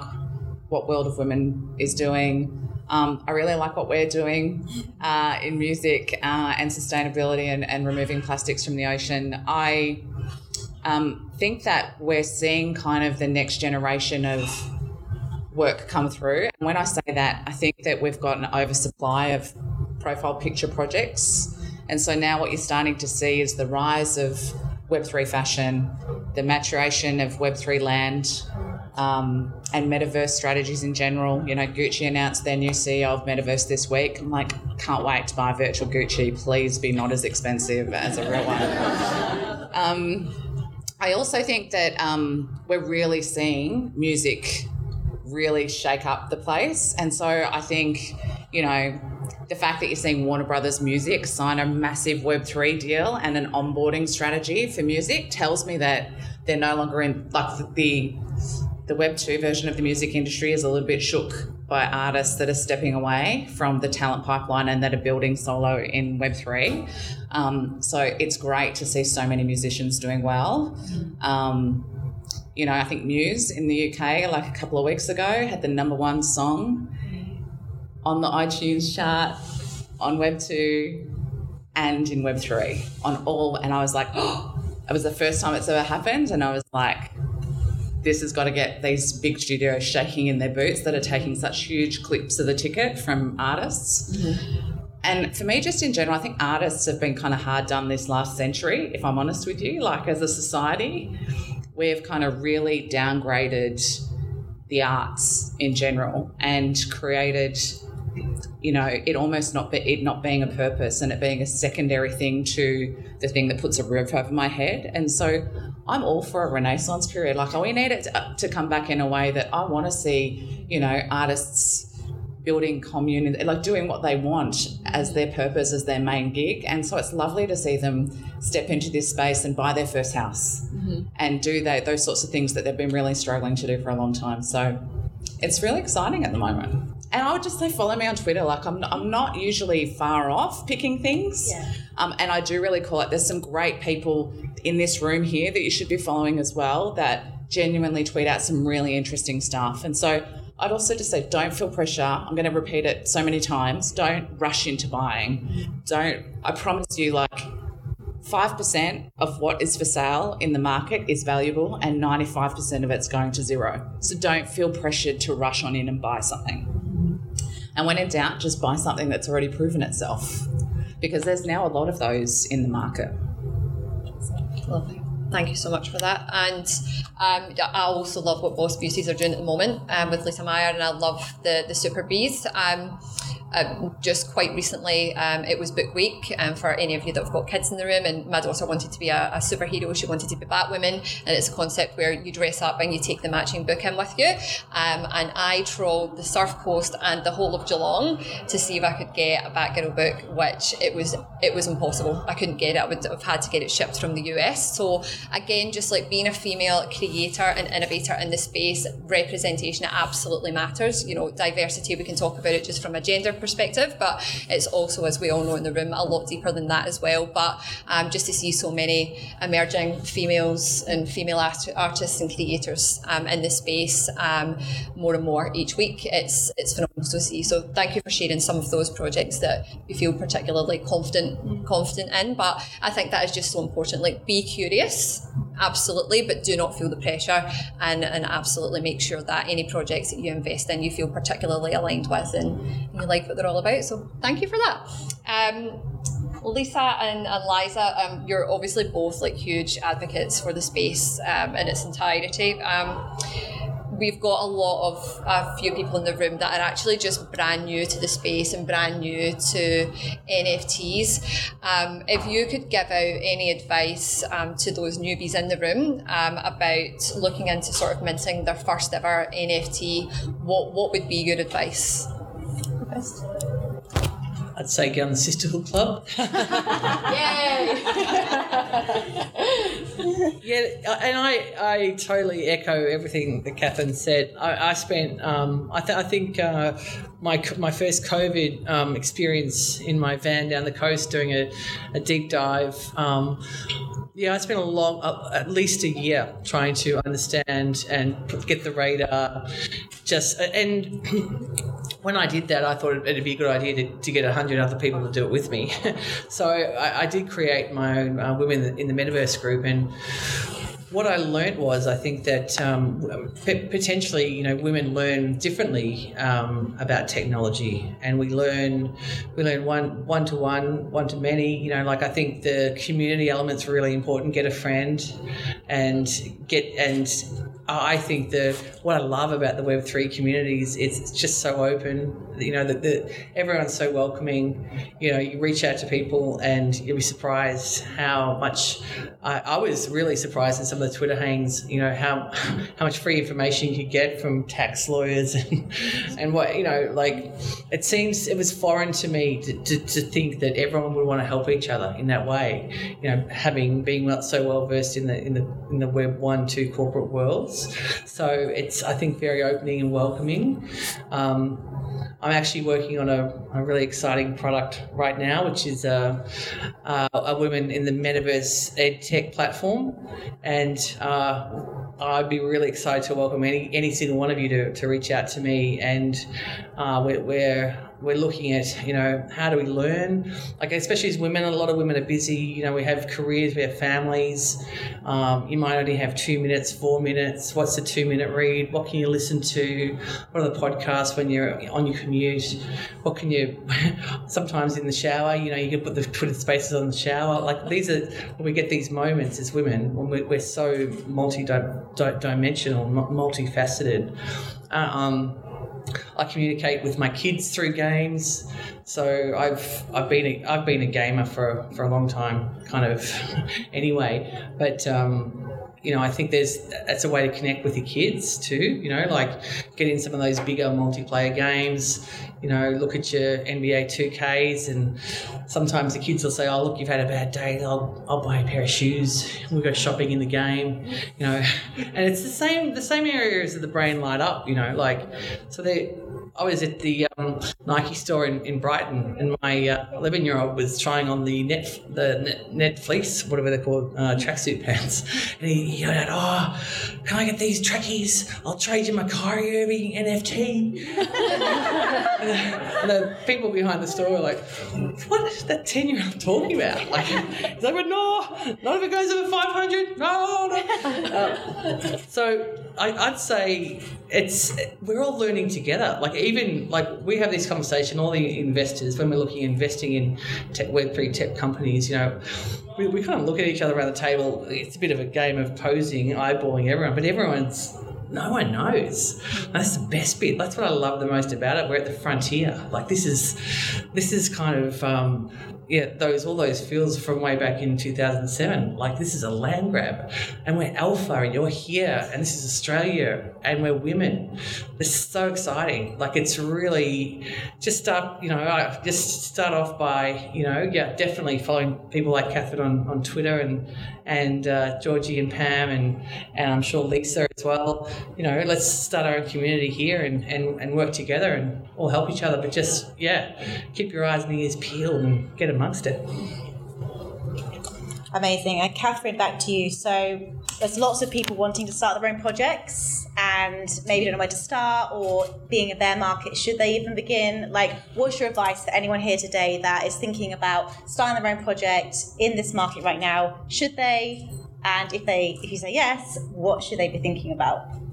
what World of Women is doing. Um, I really like what we're doing uh, in music uh, and sustainability and, and, removing plastics from the ocean. I um, think that we're seeing kind of the next generation of work come through. And when I say that, I think that we've got an oversupply of profile picture projects. And so now what you're starting to see is the rise of Web3 fashion, the maturation of Web3 land, um, and metaverse strategies in general. You know, Gucci announced their new CEO of Metaverse this week. I'm like, can't wait to buy a virtual Gucci. Please be not as expensive as a real one. um, I also think that um, we're really seeing music really shake up the place. And so I think, you know, the fact that you're seeing Warner Brothers Music sign a massive Web3 deal and an onboarding strategy for music tells me that they're no longer in like the the Web 2 version of the music industry is a little bit shook by artists that are stepping away from the talent pipeline and that are building solo in Web 3. Um, so it's great to see so many musicians doing well. Um, you know, I think Muse in the UK, like a couple of weeks ago, had the number one song on the iTunes chart, on Web 2, and in Web 3, on all. And I was like, oh, it was the first time it's ever happened. And I was like, this has got to get these big studios shaking in their boots that are taking such huge clips of the ticket from artists. Mm-hmm. And for me, just in general, I think artists have been kind of hard done this last century, if I'm honest with you. Like, as a society, we've kind of really downgraded the arts in general and created you know, it almost not be, it not being a purpose and it being a secondary thing to the thing that puts a roof over my head. And so I'm all for a renaissance period. Like we need it to, to come back in a way that I want to see, you know, artists building community, like doing what they want as their purpose, as their main gig. And so it's lovely to see them step into this space and buy their first house mm-hmm. and do they, those sorts of things that they've been really struggling to do for a long time. So it's really exciting at the moment. and I would just say follow me on Twitter. Like I'm, I'm not usually far off picking things. Yeah. Um, and I do really call it. There's some great people in this room here that you should be following as well that genuinely tweet out some really interesting stuff. And so I'd also just say don't feel pressure. I'm going to repeat it so many times. Don't rush into buying. Don't, I promise you, like 5% of what is for sale in the market is valuable and 95% of it's going to zero. So don't feel pressured to rush on in and buy something. And when in doubt, just buy something that's already proven itself because there's now a lot of those in the market. Lovely. Thank you so much for that. And um, I also love what Boss Beauties are doing at the moment um, with Lisa Mayer, and I love the the Super Bees. Um, uh, just quite recently, um, it was book week um, for any of you that have got kids in the room. And my daughter wanted to be a, a, superhero. She wanted to be Batwoman. And it's a concept where you dress up and you take the matching book in with you. Um, and I trolled the Surf Coast and the whole of Geelong to see if I could get a Batgirl book, which it was it was impossible. I couldn't get it. I would have had to get it shipped from the US. So again, just like being a female creator and innovator in the space, representation absolutely matters. You know, diversity. We can talk about it just from a gender perspective, but it's also, as we all know in the room, a lot deeper than that as well. But um, just to see so many emerging females and female art- artists and creators um, in this space um, more and more each week, it's it's phenomenal to see. So thank you for sharing some of those projects that you feel particularly confident confident in. But I think that is just so important. Like, be curious absolutely, but do not feel the pressure and, and absolutely make sure that any projects that you invest in you feel particularly aligned with and, and you like what they're all about. So thank you for that. Um, Lisa and, and Liza, um, you're obviously both like huge advocates for the space um, in its entirety. Um, we've got a lot of a few people in the room that are actually just brand new to the space and brand new to NFTs. Um, if you could give out any advice um, to those newbies in the room um, about looking into sort of minting their first ever NFT, what what would be your advice? I'd say get on the Sisterhood Club. Yay! yeah, and I, I totally echo everything that Katherine said. I, I spent, um, I, th- I think uh, my my first COVID um, experience in my van down the coast doing a, a deep dive. Um, yeah, I spent a long, uh, at least a year trying to understand and get the radar. Just and when I did that, I thought it'd be a good idea to, to get a hundred other people to do it with me. so I, I, did create my own uh, women in the metaverse group, and what I learned was I think that um, p- potentially, you know, women learn differently um, about technology, and we learn we learn one one to one, one to many. You know, like I think the community elements really important. Get a friend, and get and I think the what I love about the Web three communities is it's just so open. You know, that the, everyone's so welcoming. You know, you reach out to people and you'll be surprised how much. I, I was really surprised in some of the Twitter hangs. You know how how much free information you could get from tax lawyers and and what you know. Like it seems it was foreign to me to, to, to think that everyone would want to help each other in that way. You know, having being so well versed in the in the in the Web one two corporate worlds. So it's, I think, very opening and welcoming. Um, I'm actually working on a, a, really exciting product right now, which is a, a, a women in the metaverse ed tech platform. And uh, I'd be really excited to welcome any, any single one of you to, to reach out to me. And uh, we're, we're we're looking at you know how do we learn? Like especially as women a lot of women are busy. You know we have careers we have families. Um, you might only have two minutes four minutes. What's the two minute read? What can you listen to? What are the podcasts when you're on your commute? What can you sometimes in the shower? You know you can put the twitter spaces on the shower. Like these are we get these moments as women when we're, we're so multi-dimensional multifaceted. Uh, um, I communicate with my kids through games. So I've I've been a, I've been a gamer for for a long time, kind of. anyway, but. Um, you know, I think there's that's a way to connect with your kids too. You know, like get in some of those bigger multiplayer games. You know, look at your NBA 2Ks, and sometimes the kids will say, "Oh, look, you've had a bad day. I'll, I'll buy a pair of shoes. We'll go shopping in the game." You know, and it's the same the same areas of the brain light up. You know, like so they I was at the um, Nike store in, in Brighton, and my eleven uh, year old was trying on the net the net, net fleece, whatever they're called, uh, tracksuit pants, and he, he yelled out, "Oh, can I get these trackies? I'll trade you my Kyrie Irving NFT." and, the, people behind the store were like, "What is that ten year old talking about?" Like, he's like, "No, not if it goes over five hundred. No, no." Uh, so I, I'd say it's we're all learning together. Like even like we have this conversation, all the investors when we're looking investing in tech, Web three tech companies, you know, we, we kind of look at each other around the table. It's a bit of a game of posing, eyeballing everyone, but everyone's no one knows. That's the best bit. That's what I love the most about it. We're at the frontier. Like this is, this is kind of um, yeah, those all those feels from way back in 2007. Like this is a land grab, and we're alpha, and you're here, and this is Australia, and we're women. This is so exciting. Like it's really just start, you know, just start off by, you know, yeah, definitely following people like Katherine on, on Twitter and and uh, Georgie and Pam and and I'm sure Lisa as well. You know, let's start our own community here and, and, and work together and all help each other. But just yeah, keep your eyes and ears peeled and get amongst it. Amazing. And Katherine, back to you. So there's lots of people wanting to start their own projects and maybe don't know where to start or being a bear market, should they even begin? Like, what's your advice for anyone here today that is thinking about starting their own project in this market right now? Should they? And if they, if you say yes, what should they be thinking about?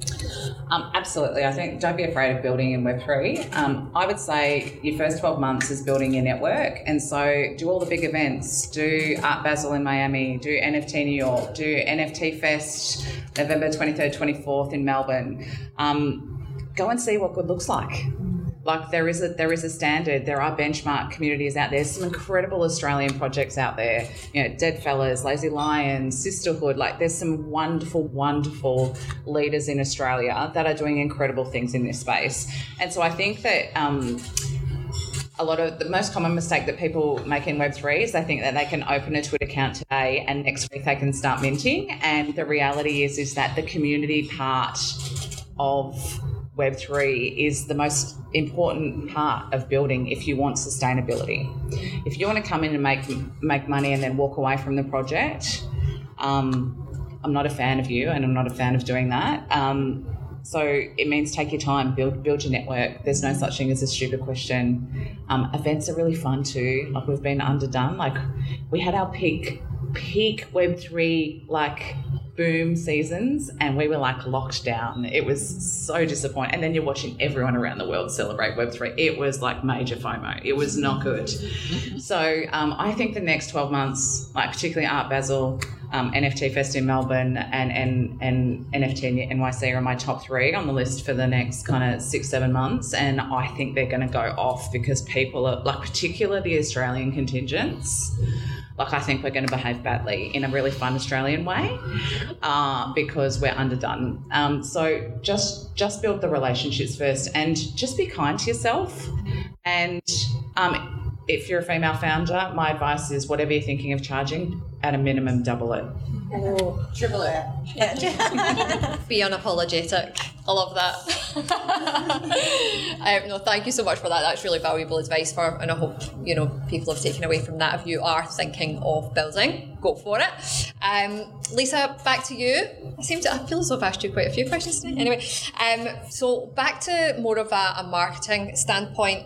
Um, absolutely. I think don't be afraid of building in Web3. Um, I would say your first 12 months is building your network. And so do all the big events, do Art Basel in Miami, do NFT New York, do NFT Fest November 23rd, 24th in Melbourne. Um, go and see what good looks like. Like there is a there is a standard. There are benchmark communities out there. Some incredible Australian projects out there. You know, DeadFellaz, Lazy Lions, Sisterhood. Like there's some wonderful, wonderful leaders in Australia that are doing incredible things in this space. And so I think that. Um, a lot of the most common mistake that people make in Web3 is they think that they can open a Twitter account today and next week they can start minting. And the reality is, is that the community part of Web3 is the most important part of building if you want sustainability. If you want to come in and make make money and then walk away from the project, um, I'm not a fan of you, and I'm not a fan of doing that. Um, so it means take your time, build build your network. There's no such thing as a stupid question. Um, events are really fun too. Like we've been underdone. Like we had our peak peak Web three like boom seasons and we were like locked down. It was so disappointing. And then you're watching everyone around the world celebrate Web3. It was like major FOMO. It was not good. So um, I think the next 12 months, like particularly Art Basel, um, NFT Fest in Melbourne, and, and, and NFT NYC are my top three on the list for the next kind of six, seven months. And I think they're going to go off because people are, like, particularly the Australian contingents like I think we're going to behave badly in a really fun Australian way uh, because we're underdone. Um, so just just build the relationships first, and just be kind to yourself. And um, if you're a female founder, my advice is whatever you're thinking of charging, at a minimum, double it. Oh, triple it. Yeah. Be unapologetic. I love that. um, no, thank you so much for that. That's really valuable advice for, and I hope you know people have taken away from that. If you are thinking of building, go for it. Um, Lisa, back to you. I seem to. I feel as though I've asked you quite a few questions today. Anyway, um, so back to more of a, a marketing standpoint.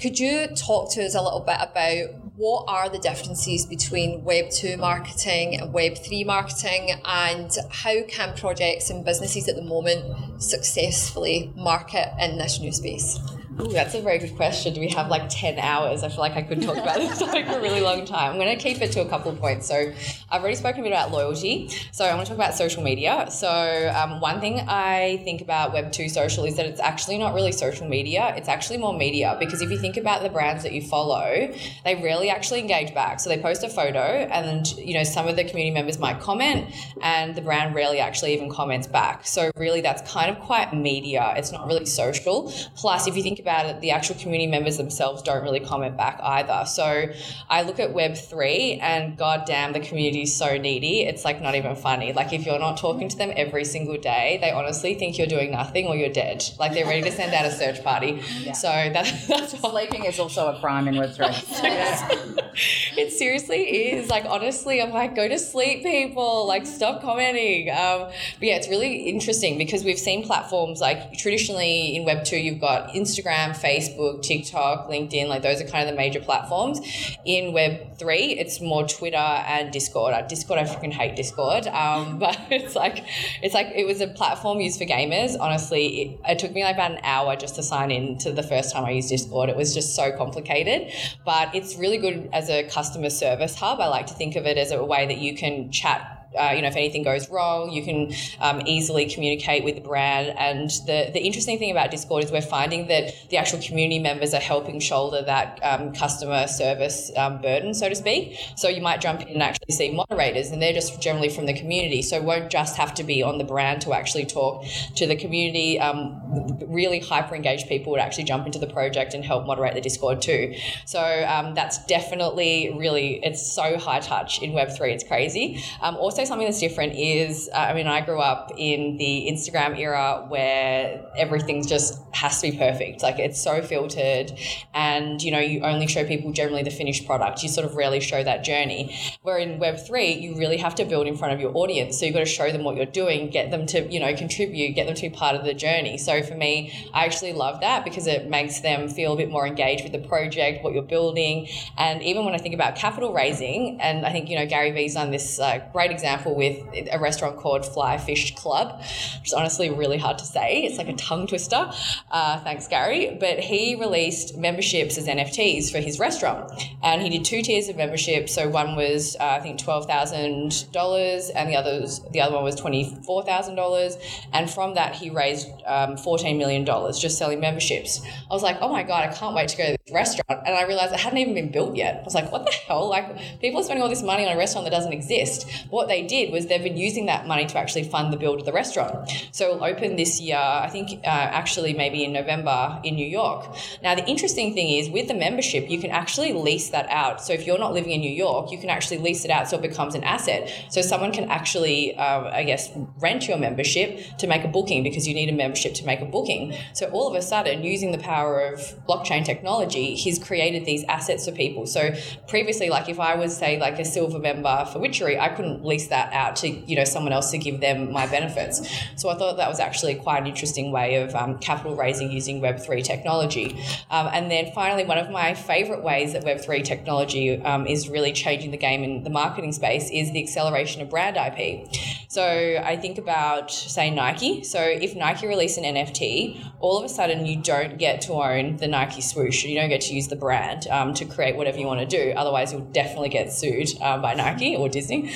Could you talk to us a little bit about what are the differences between Web 2 marketing and Web 3 marketing, and how can projects and businesses at the moment successfully market in this new space? Ooh, that's a very good question. Do we have like 10 hours? I feel like I could talk about this topic for a really long time. I'm going to keep it to a couple of points. So, I've already spoken a bit about loyalty. So, I want to talk about social media. So, um, one thing I think about Web2 social is that it's actually not really social media, it's actually more media. Because if you think about the brands that you follow, they rarely actually engage back. So, they post a photo, and you know, some of the community members might comment, and the brand rarely actually even comments back. So, really, that's kind of quite media. It's not really social. Plus, if you think about it, the actual community members themselves don't really comment back either. So I look at Web3 and goddamn, the community is so needy. It's like not even funny. Like if you're not talking to them every single day, they honestly think you're doing nothing or you're dead. Like they're ready to send out a search party. So that, that's Sleeping is also a crime in Web3. it seriously is. Like, honestly, I'm like, go to sleep, people. Like, stop commenting. Um, but yeah, it's really interesting because we've seen platforms like traditionally in Web 2, you've got Instagram, Facebook, TikTok, LinkedIn. Like, those are kind of the major platforms. In Web 3, it's more Twitter and Discord. Discord, I freaking hate Discord. Um, but it's like, it's like, it was a platform used for gamers. Honestly, it, it took me like about an hour just to sign in to the first time I used Discord. It was just so complicated, but it's really good as a customer service hub. I like to think of it as a way that you can chat uh, you know, if anything goes wrong, you can um, easily communicate with the brand. And the, the interesting thing about Discord is we're finding that the actual community members are helping shoulder that um, customer service um, burden, so to speak. So you might jump in and actually see moderators, and they're just generally from the community. So won't just have to be on the brand to actually talk to the community. Um, really hyper engaged people would actually jump into the project and help moderate the Discord too. So um, that's definitely really, it's so high touch in Web3. It's crazy. Um, something that's different is, uh, I mean, I grew up in the Instagram era where everything just has to be perfect. Like it's so filtered, and you know, you only show people generally the finished product. You sort of rarely show that journey. Where in Web three, you really have to build in front of your audience. So you've got to show them what you're doing, get them to you know contribute, get them to be part of the journey. So for me, I actually love that because it makes them feel a bit more engaged with the project, what you're building, and even when I think about capital raising, and I think you know Gary Vee's done this uh, great example with a restaurant called Fly Fish Club, which is honestly really hard to say. It's like a tongue twister. Uh, thanks, Gary. But he released memberships as NFTs for his restaurant, and he did two tiers of membership. So one was uh, I think twelve thousand dollars, and the others the other one was twenty four thousand dollars. And from that, he raised um, fourteen million dollars just selling memberships. I was like, oh my god, I can't wait to go to this restaurant. And I realized it hadn't even been built yet. I was like, what the hell? Like people are spending all this money on a restaurant that doesn't exist. What they did was they've been using that money to actually fund the build of the restaurant. So it'll open this year, I think uh, actually maybe in November in New York. Now, the interesting thing is with the membership, you can actually lease that out. So if you're not living in New York, you can actually lease it out so it becomes an asset. So someone can actually, uh, I guess, rent your membership to make a booking because you need a membership to make a booking. So all of a sudden, using the power of blockchain technology, he's created these assets for people. So previously, like if I was, say, like a silver member for Witchery, I couldn't lease that out to, you know, someone else to give them my benefits. So I thought that was actually quite an interesting way of um, capital raising using Web3 technology. Um, and then finally, one of my favorite ways that Web3 technology um, is really changing the game in the marketing space is the acceleration of brand IP. So I think about, say, Nike. So if Nike release an NFT, all of a sudden you don't get to own the Nike swoosh. You don't get to use the brand um, to create whatever you want to do. Otherwise, you'll definitely get sued um, by Nike or Disney.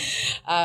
Uh,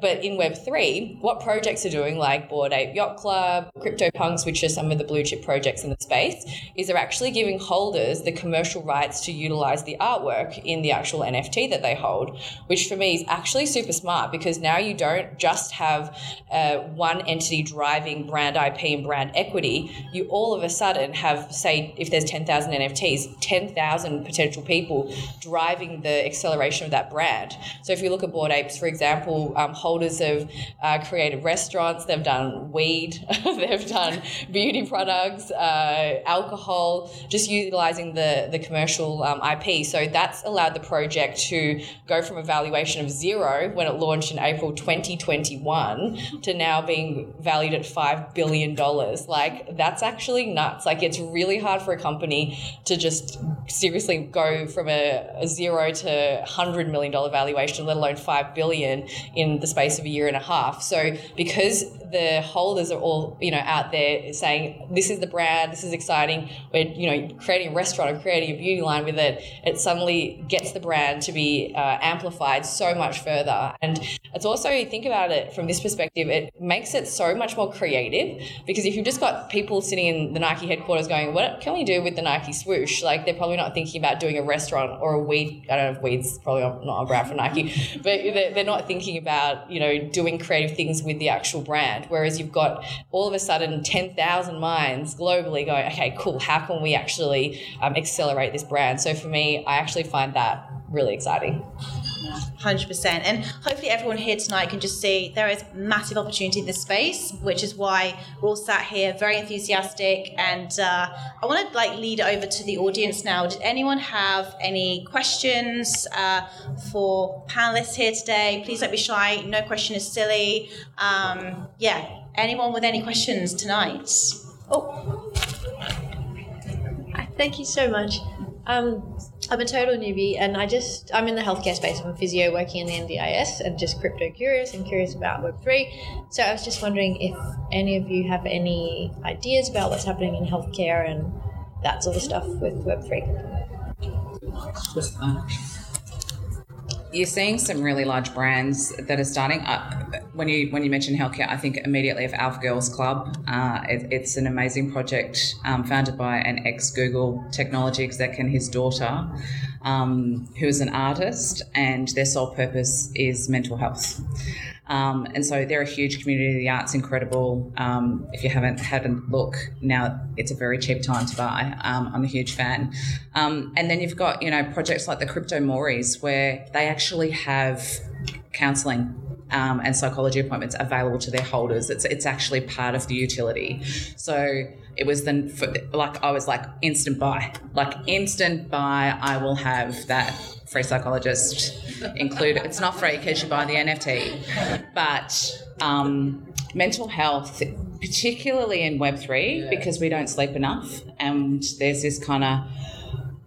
but in Web3, what projects are doing, like Bored Ape Yacht Club, CryptoPunks, which are some of the blue chip projects in the space, is they're actually giving holders the commercial rights to utilize the artwork in the actual NFT that they hold, which for me is actually super smart because now you don't just have uh, one entity driving brand IP and brand equity. You all of a sudden have, say, if there's 10,000 NFTs, 10,000 potential people driving the acceleration of that brand. So if you look at Bored Apes, for example, um, holders have uh, created restaurants, they've done weed, they've done beauty products, uh, alcohol, just utilizing the, the commercial um, IP. So that's allowed the project to go from a valuation of zero when it launched in April 2021 to now being valued at $5 billion. Like, that's actually nuts. Like, it's really hard for a company to just seriously go from a, a zero to $100 million valuation, let alone $5 billion in the space of a year and a half. So, because the holders are all, you know, out there saying, this is the brand, this is exciting, we're, you know, creating a restaurant or creating a beauty line with it, it suddenly gets the brand to be uh, amplified so much further. And it's also, think about it, from this perspective, it makes it so much more creative because if you've just got people sitting in the Nike headquarters going, what can we do with the Nike swoosh? Like they're probably not thinking about doing a restaurant or a weed. I don't know if weed's probably not a brand for Nike, but they're not thinking about, you know, doing creative things with the actual brand. Whereas you've got all of a sudden 10,000 minds globally going, okay, cool, how can we actually um, accelerate this brand? So for me, I actually find that really exciting. 100%. And hopefully, everyone here tonight can just see there is massive opportunity in this space, which is why we're all sat here very enthusiastic. And uh, I want to like lead over to the audience now. Did anyone have any questions uh, for panelists here today? Please don't be shy. No question is silly. Um, yeah, anyone with any questions tonight? Oh, thank you so much. Um, I'm a total newbie, and I just I'm in the healthcare space. I'm a physio working in the NDIS, and just crypto curious and curious about Web three. So I was just wondering if any of you have any ideas about what's happening in healthcare and that sort of stuff with Web three. Uh, You're seeing some really large brands that are starting up. When you when you mention healthcare, I think immediately of Alpha Girls Club. Uh, it, it's an amazing project um, founded by an ex Google technology exec and his daughter, um, who is an artist, and their sole purpose is mental health. Um, and so they're a huge community. The art's incredible. Um, if you haven't had a look now, it's a very cheap time to buy. Um, I'm a huge fan. Um, and then you've got you know projects like the CryptoMories where they actually have counselling. Um, and psychology appointments available to their holders. It's it's actually part of the utility. So it was then for, like I was like instant buy, like instant buy. I will have that free psychologist included. It's not free because you buy the NFT, but um, mental health, particularly in Web three, yeah. because we don't sleep enough, and there's this kind of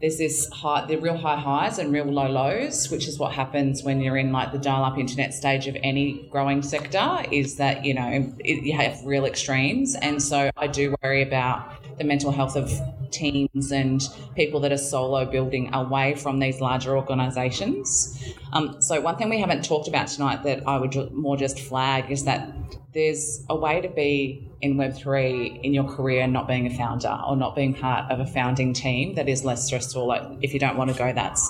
there's this high, the real high highs and real low lows, which is what happens when you're in like the dial-up internet stage of any growing sector. Is that you know it, you have real extremes, and so I do worry about the mental health of teams and people that are solo building away from these larger organisations. Um, so one thing we haven't talked about tonight that I would more just flag is that there's a way to be in Web3 in your career not being a founder or not being part of a founding team that is less stressful. Like if you don't want to go, that's,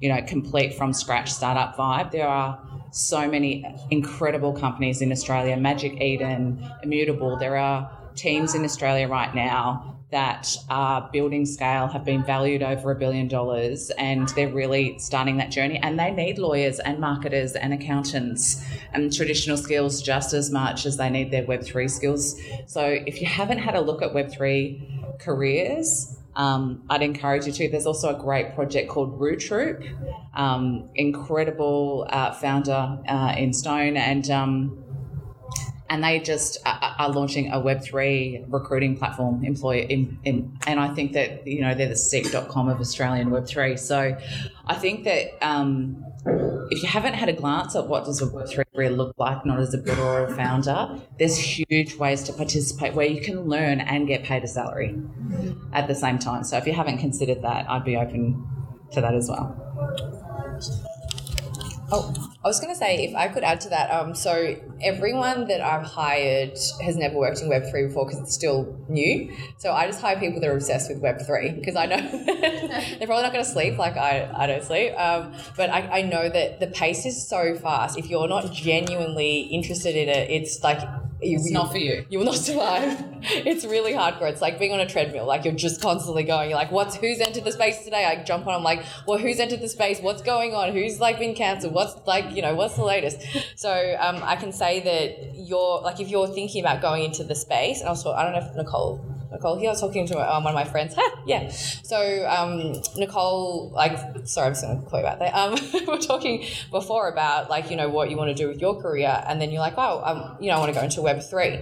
you know, complete from scratch startup vibe. There are so many incredible companies in Australia, Magic Eden, Immutable. There are teams in Australia right now that are building scale, have been valued over a billion dollars, and they're really starting that journey. And they need lawyers and marketers and accountants and traditional skills just as much as they need their Web3 skills. So if you haven't had a look at Web3 careers, um, I'd encourage you to. There's also a great project called Root Troop, um, incredible uh, founder uh, in Stone, and um, and they just are launching a Web3 recruiting platform employer in, in, and I think that, you know, they're the seek.com of Australian Web3. So I think that um, if you haven't had a glance at what does a Web3 career look like, not as a builder or a founder, there's huge ways to participate where you can learn and get paid a salary at the same time. So if you haven't considered that, I'd be open to that as well. Oh, I was going to say, if I could add to that, um, so everyone that I've hired has never worked in Web3 before because it's still new. So I just hire people that are obsessed with Web3 because I know they're probably not going to sleep like I, I don't sleep. Um, but I, I know that the pace is so fast. If you're not genuinely interested in it, it's like you, it's not for you. You will not survive. it's really hardcore. It's like being on a treadmill. Like you're just constantly going. You're like, what's who's entered the space today? I jump on. I'm like, well, who's entered the space? What's going on? Who's like been cancelled? What's like, you know, what's the latest? So um, I can say that you're like if you're thinking about going into the space, and also I don't know if Nicole Nicole here. I was talking to um, one of my friends. yeah. So um, Nicole, like, sorry, I'm just going to call you about that. Um, we are talking before about like you know what you want to do with your career, and then you're like, oh, um, you know, I want to go into Web three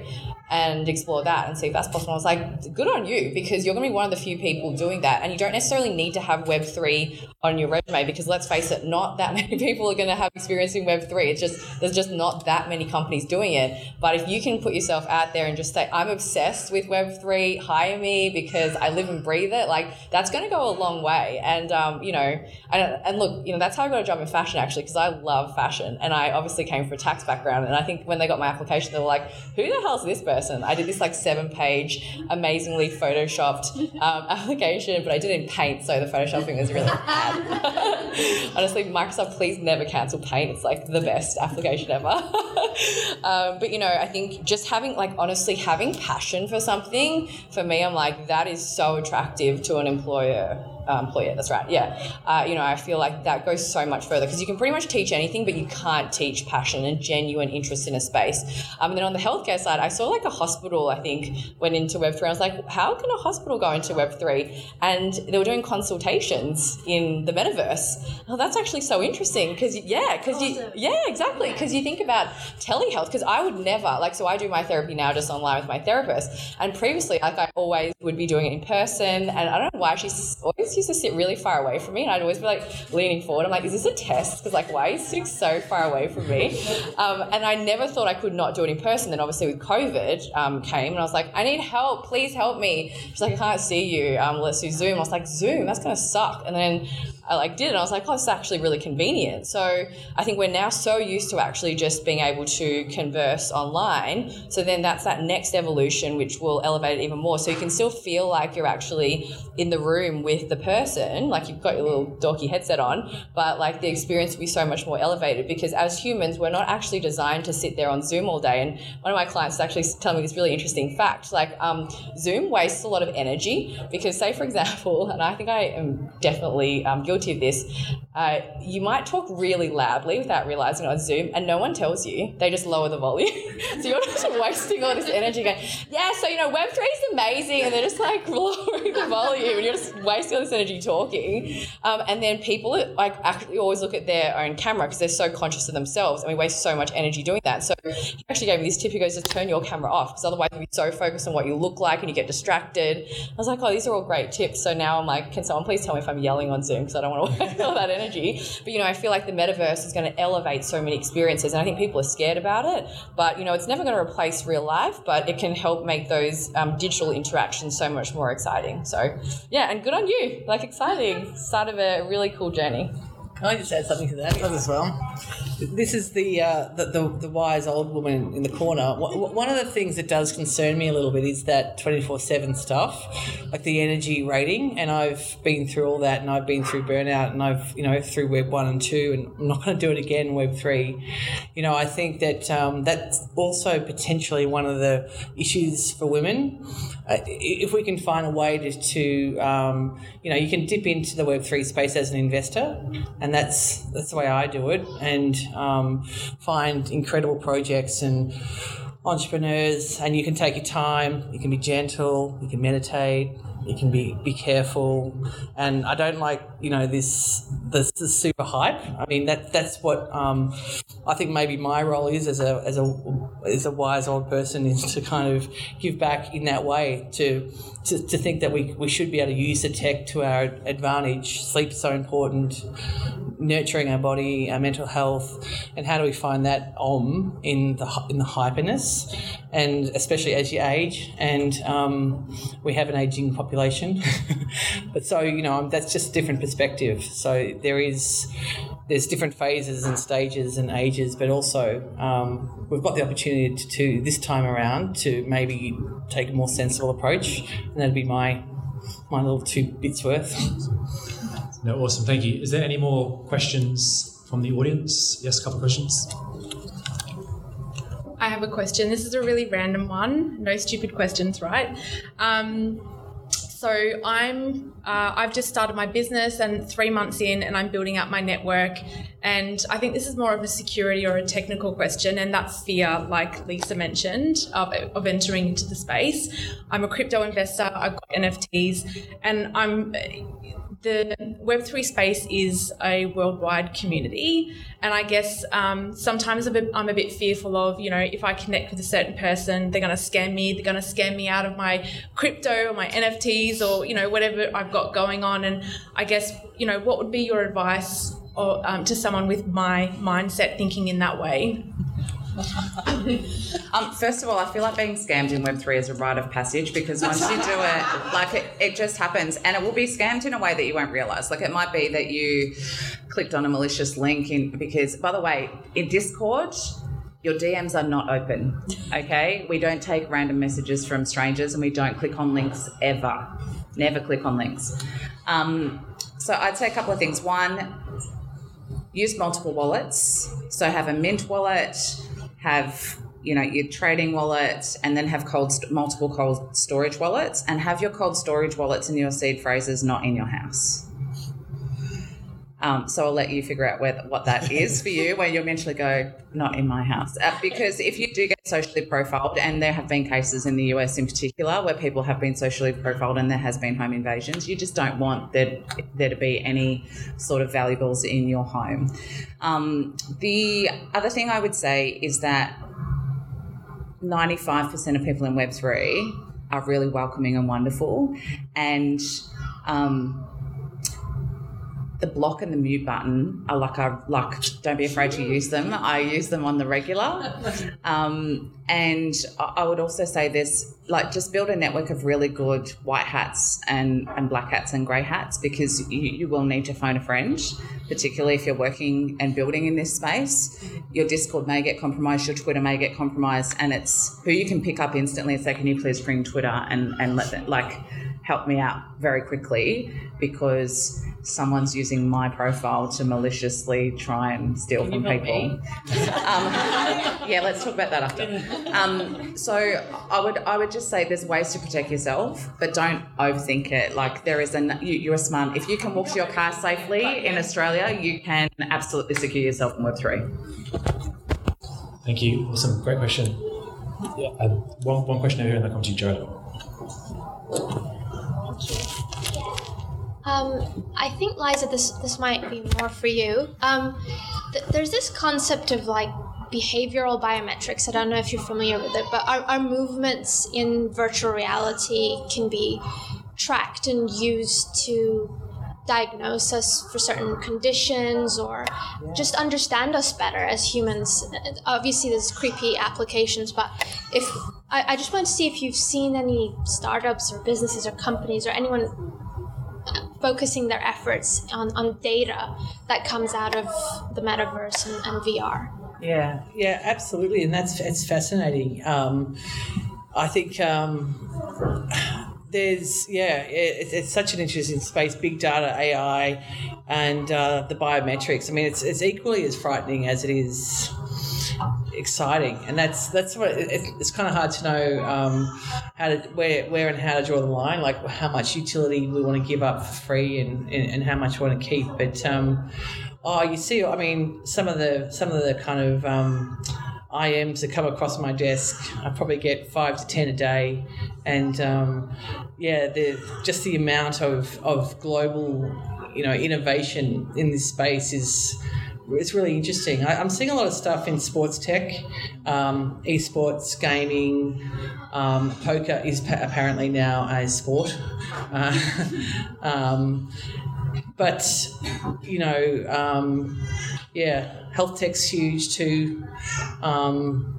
and explore that and see if that's possible. I was like, good on you because you're going to be one of the few people doing that, and you don't necessarily need to have Web three on your resume because let's face it, not that many people are going to have experience in Web three. It's just there's just not that many companies doing it. But if you can put yourself out there and just say, I'm obsessed with Web three hire me because I live and breathe it, like that's going to go a long way. And um, you know, and, and look, you know, that's how I got a job in fashion actually because I love fashion, and I obviously came from a tax background. And I think when they got my application, they were like, "Who the hell's this person?" I did this like seven page, amazingly photoshopped um, application, but I did it in Paint, so the photoshopping was really bad. Honestly, Microsoft, please never cancel Paint. It's like the best application ever. um, but you know, I think just having like honestly having passion for something for me, I'm like that is so attractive to an employer uh, employer. That's right. Yeah. Uh, you know, I feel like that goes so much further because you can pretty much teach anything, but you can't teach passion and genuine interest in a space. Um, and then on the healthcare side, I saw like a hospital, I think, went into Web3. I was like, how can a hospital go into Web3? And they were doing consultations in the metaverse. Oh, that's actually so interesting because, yeah, because you, yeah, exactly. Because you think about telehealth, because I would never, like, so I do my therapy now just online with my therapist. And previously, like, I always would be doing it in person. And I don't know why she's always used to sit really far away from me, and I'd always be like leaning forward. I'm like, is this a test? Because like, why are you sitting so far away from me? Um, and I never thought I could not do it in person. Then obviously with COVID um, came, and I was like, I need help. Please help me. She's like, I can't see you. Um, let's do Zoom. I was like, Zoom. That's gonna suck. And then I like did, and I was like, oh, this is actually really convenient. So I think we're now so used to actually just being able to converse online. So then that's that next evolution, which will elevate it even more. So you can still feel like you're actually in the room with the person, like you've got your little dorky headset on, but like the experience will be so much more elevated because as humans, we're not actually designed to sit there on Zoom all day. And one of my clients is actually telling me this really interesting fact. Like um, Zoom wastes a lot of energy because, say, for example, and I think I am definitely um, guilty of this, uh, you might talk really loudly without realizing on Zoom, and no one tells you. They just lower the volume. so you're just wasting all this energy going, yeah, so, you know, Web3 is amazing. And they're just like lowering the volume, and you're just wasting all this energy talking. Um, and then people like actually always look at their own camera because they're so conscious of themselves, and we waste so much energy doing that. So he actually gave me this tip. He goes, just turn your camera off because otherwise you'll be so focused on what you look like and you get distracted. I was like, oh, these are all great tips. So now I'm like, can someone please tell me if I'm yelling on Zoom because I don't want to waste all that energy. But you know, I feel like the metaverse is going to elevate so many experiences, and I think people are scared about it. But you know, it's never going to replace real life, but it can help make those um, digital interactions so much more exciting. So yeah, and good on you. Like exciting. Start of a really cool journey. Can I just add something to that as well? This is the, uh, the, the the wise old woman in the corner. One of the things that does concern me a little bit is that twenty four seven stuff, like the energy rating. And I've been through all that, and I've been through burnout, and I've you know through Web one and two, and I'm not going to do it again. Web three, you know, I think that um, that's also potentially one of the issues for women. Uh, if we can find a way to, to um, you know, you can dip into the Web three space as an investor, and that's that's the way I do it, and um, find incredible projects and entrepreneurs, and you can take your time. You can be gentle. You can meditate you can be be careful. And i don't like you know this this, this super hype. I mean that that's what um, i think maybe my role is as a as a as a wise old person is to kind of give back in that way to to, to think that we, we should be able to use the tech to our advantage. Sleep's so important. Nurturing our body our mental health. And how do we find that om in the in the hyperness? And especially as you age. And um, we have an aging population population. but so you know that's just a different perspective. So there is there's different phases and stages and ages, but also um, we've got the opportunity to, to, this time around to maybe take a more sensible approach, and that'd be my my little two bits worth. No, awesome, thank you. Is there any more questions from the audience? Yes, a couple of questions. I have a question. This is a really random one. No stupid questions, right? Um, so I'm uh, I've just started my business and three months in, and I'm building up my network. And I think this is more of a security or a technical question, and that's fear, like Lisa mentioned, of, of entering into the space. I'm a crypto investor. I've got NFTs, and I'm the Web3 space is a worldwide community. And I guess um, sometimes I'm a, bit, I'm a bit fearful of, you know, if I connect with a certain person, they're going to scam me, they're going to scam me out of my crypto or my NFTs or, you know, whatever I've got going on. And I guess, you know, what would be your advice or, um, to someone with my mindset thinking in that way? Um, first of all, I feel like being scammed in Web3 is a rite of passage because once you do it, like it, it just happens and it will be scammed in a way that you won't realize. Like it might be that you clicked on a malicious link in because, by the way, in Discord, your DMs are not open. Okay? We don't take random messages from strangers and we don't click on links ever. Never click on links. Um, so I'd say a couple of things. One, use multiple wallets. So have a mint wallet, have you know your trading wallets and then have cold multiple cold storage wallets, and have your cold storage wallets and your seed phrases not in your house. Um, so I'll let you figure out where, what that is for you, where you'll eventually go, not in my house. Uh, because if you do get socially profiled, and there have been cases in the US in particular where people have been socially profiled and there has been home invasions, you just don't want there, there to be any sort of valuables in your home. Um, the other thing I would say is that 95% of people in Web3 are really welcoming and wonderful. And um, the block and the mute button are like I like. Don't be afraid to use them. I use them on the regular, um, and I would also say this: like just build a network of really good white hats and and black hats and grey hats because you, you will need to phone a friend, particularly if you're working and building in this space. Your Discord may get compromised, your Twitter may get compromised, and it's who you can pick up instantly and say, "Can you please bring Twitter and and let them like." Help me out very quickly because someone's using my profile to maliciously try and steal from people. um, yeah, let's talk about that after. Um, so I would I would just say there's ways to protect yourself, but don't overthink it. Like there is an you, you're smart. If you can walk to your car safely in Australia, you can absolutely secure yourself in Web three. Thank you. Awesome. Great question. Yeah. Um, one, one question over here and then come to you, Jared. Um, I think Liza, this this might be more for you. Um, th- there's this concept of like behavioral biometrics. I don't know if you're familiar with it, but our, our movements in virtual reality can be tracked and used to diagnose us for certain conditions or just understand us better as humans. Obviously, there's creepy applications, but if I, I just want to see if you've seen any startups or businesses or companies or anyone focusing their efforts on, on data that comes out of the metaverse and, and VR. Yeah, yeah, absolutely, and that's it's fascinating. Um, I think um, there's yeah, it, it's such an interesting space: big data, AI, and uh, the biometrics. I mean, it's it's equally as frightening as it is exciting, and that's that's what it, it's kind of hard to know um, how to where where and how to draw the line, like how much utility we want to give up for free and and, and how much we want to keep. But um, oh, you see, I mean, some of the some of the kind of um, IMs that come across my desk, I probably get five to ten a day, and um, yeah, the just the amount of of global you know innovation in this space is it's really interesting. I, I'm seeing a lot of stuff in sports tech, um, esports, gaming. Um, poker is pa- apparently now a sport. Uh, um, but, you know, um, yeah, health tech's huge too. Um,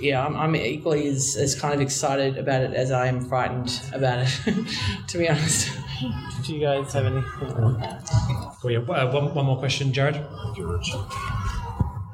yeah, I'm, I'm equally as, as kind of excited about it as I am frightened about it, to be honest. Do you guys have anything? Cool, yeah. Uh, one, one more question, Jared.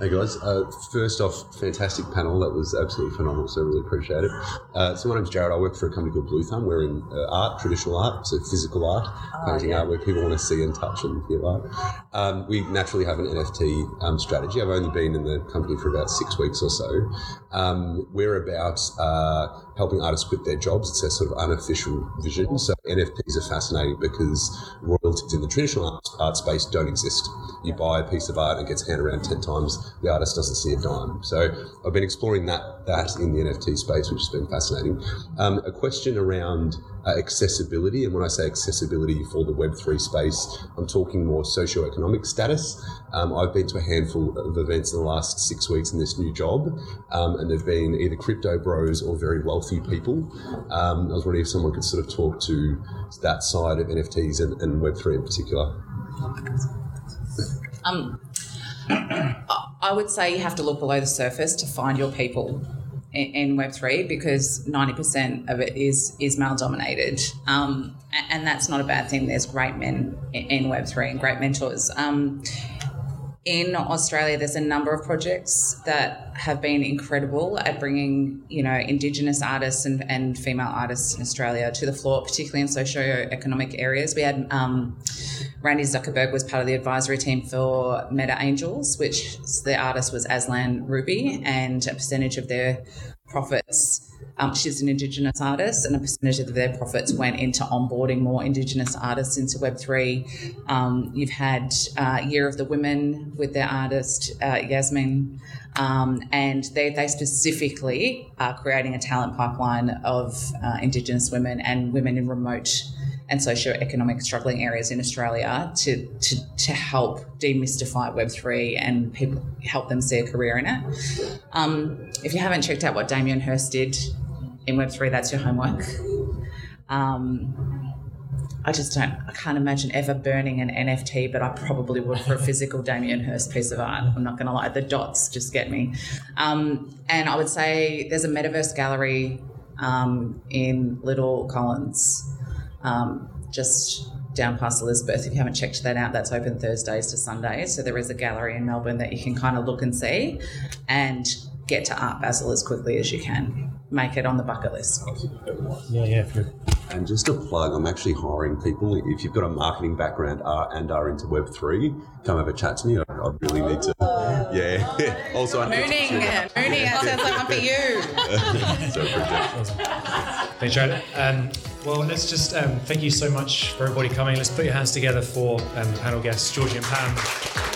Hey guys, uh, first off, fantastic panel. That was absolutely phenomenal, so I really appreciate it. Uh, so my name's Jared. I work for a company called Blue Thumb. We're in uh, art, traditional art, so physical art, painting art where people want to see and touch and feel art. Um, we naturally have an NFT um, strategy. I've only been in the company for about six weeks or so. Um, we're about uh, helping artists quit their jobs. It's a sort of unofficial vision. So NFTs are fascinating because royalties in the traditional art, art space don't exist. You buy a piece of art and it gets handed around 10 times, the artist doesn't see a dime. So I've been exploring that, that in the NFT space, which has been fascinating. Um, a question around uh, accessibility, and when I say accessibility for the Web3 space, I'm talking more socioeconomic status. Um, I've been to a handful of events in the last six weeks in this new job, um, and they've been either crypto bros or very wealthy people. Um, I was wondering if someone could sort of talk to that side of NFTs and, and Web3 in particular. Um, I would say you have to look below the surface to find your people in, in Web3 because 90% of it is is male dominated. Um, and that's not a bad thing. There's great men in, in Web3 and great mentors. Um, in Australia, there's a number of projects that have been incredible at bringing, you know, Indigenous artists and, and female artists in Australia to the floor, particularly in socio-economic areas. We had um, Randi Zuckerberg was part of the advisory team for Meta Angels, which the artist was Aslan Ruby, and a percentage of their profits. Um, she's an Indigenous artist, and a percentage of their profits went into onboarding more Indigenous artists into Web3. Um, you've had uh, Year of the Women with their artist, uh, Yasmin, um, and they, they specifically are creating a talent pipeline of uh, Indigenous women and women in remote and socio-economic struggling areas in Australia to, to, to help demystify Web3 and people help them see a career in it. Um, if you haven't checked out what Damien Hirst did in Web3, that's your homework. Um, I just don't, I can't imagine ever burning an NFT, but I probably would for a physical Damien Hirst piece of art. I'm not going to lie, the dots just get me. Um, and I would say there's a metaverse gallery um, in Little Collins, um, just down past Elizabeth. If you haven't checked that out, that's open Thursdays to Sundays. So there is a gallery in Melbourne that you can kind of look and see and get to Art Basel as quickly as you can. Make it on the bucket list. Yeah, yeah. Good. And just a plug, I'm actually hiring people. If you've got a marketing background uh, and are into Web3, come have a chat to me. I, I really need to. Yeah. also, I need Mooning, to- mooning, that sounds like one for you. so appreciate Thanks, Jared. Um, well, let's just um, thank you so much for everybody coming. Let's put your hands together for um, the panel guests, Georgie and Pam.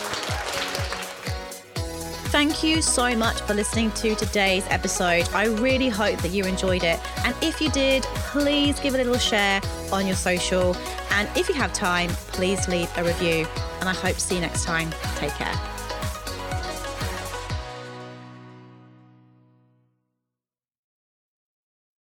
Thank you so much for listening to today's episode. I really hope that you enjoyed it. And if you did, please give a little share on your social. And if you have time, please leave a review. And I hope to see you next time. Take care.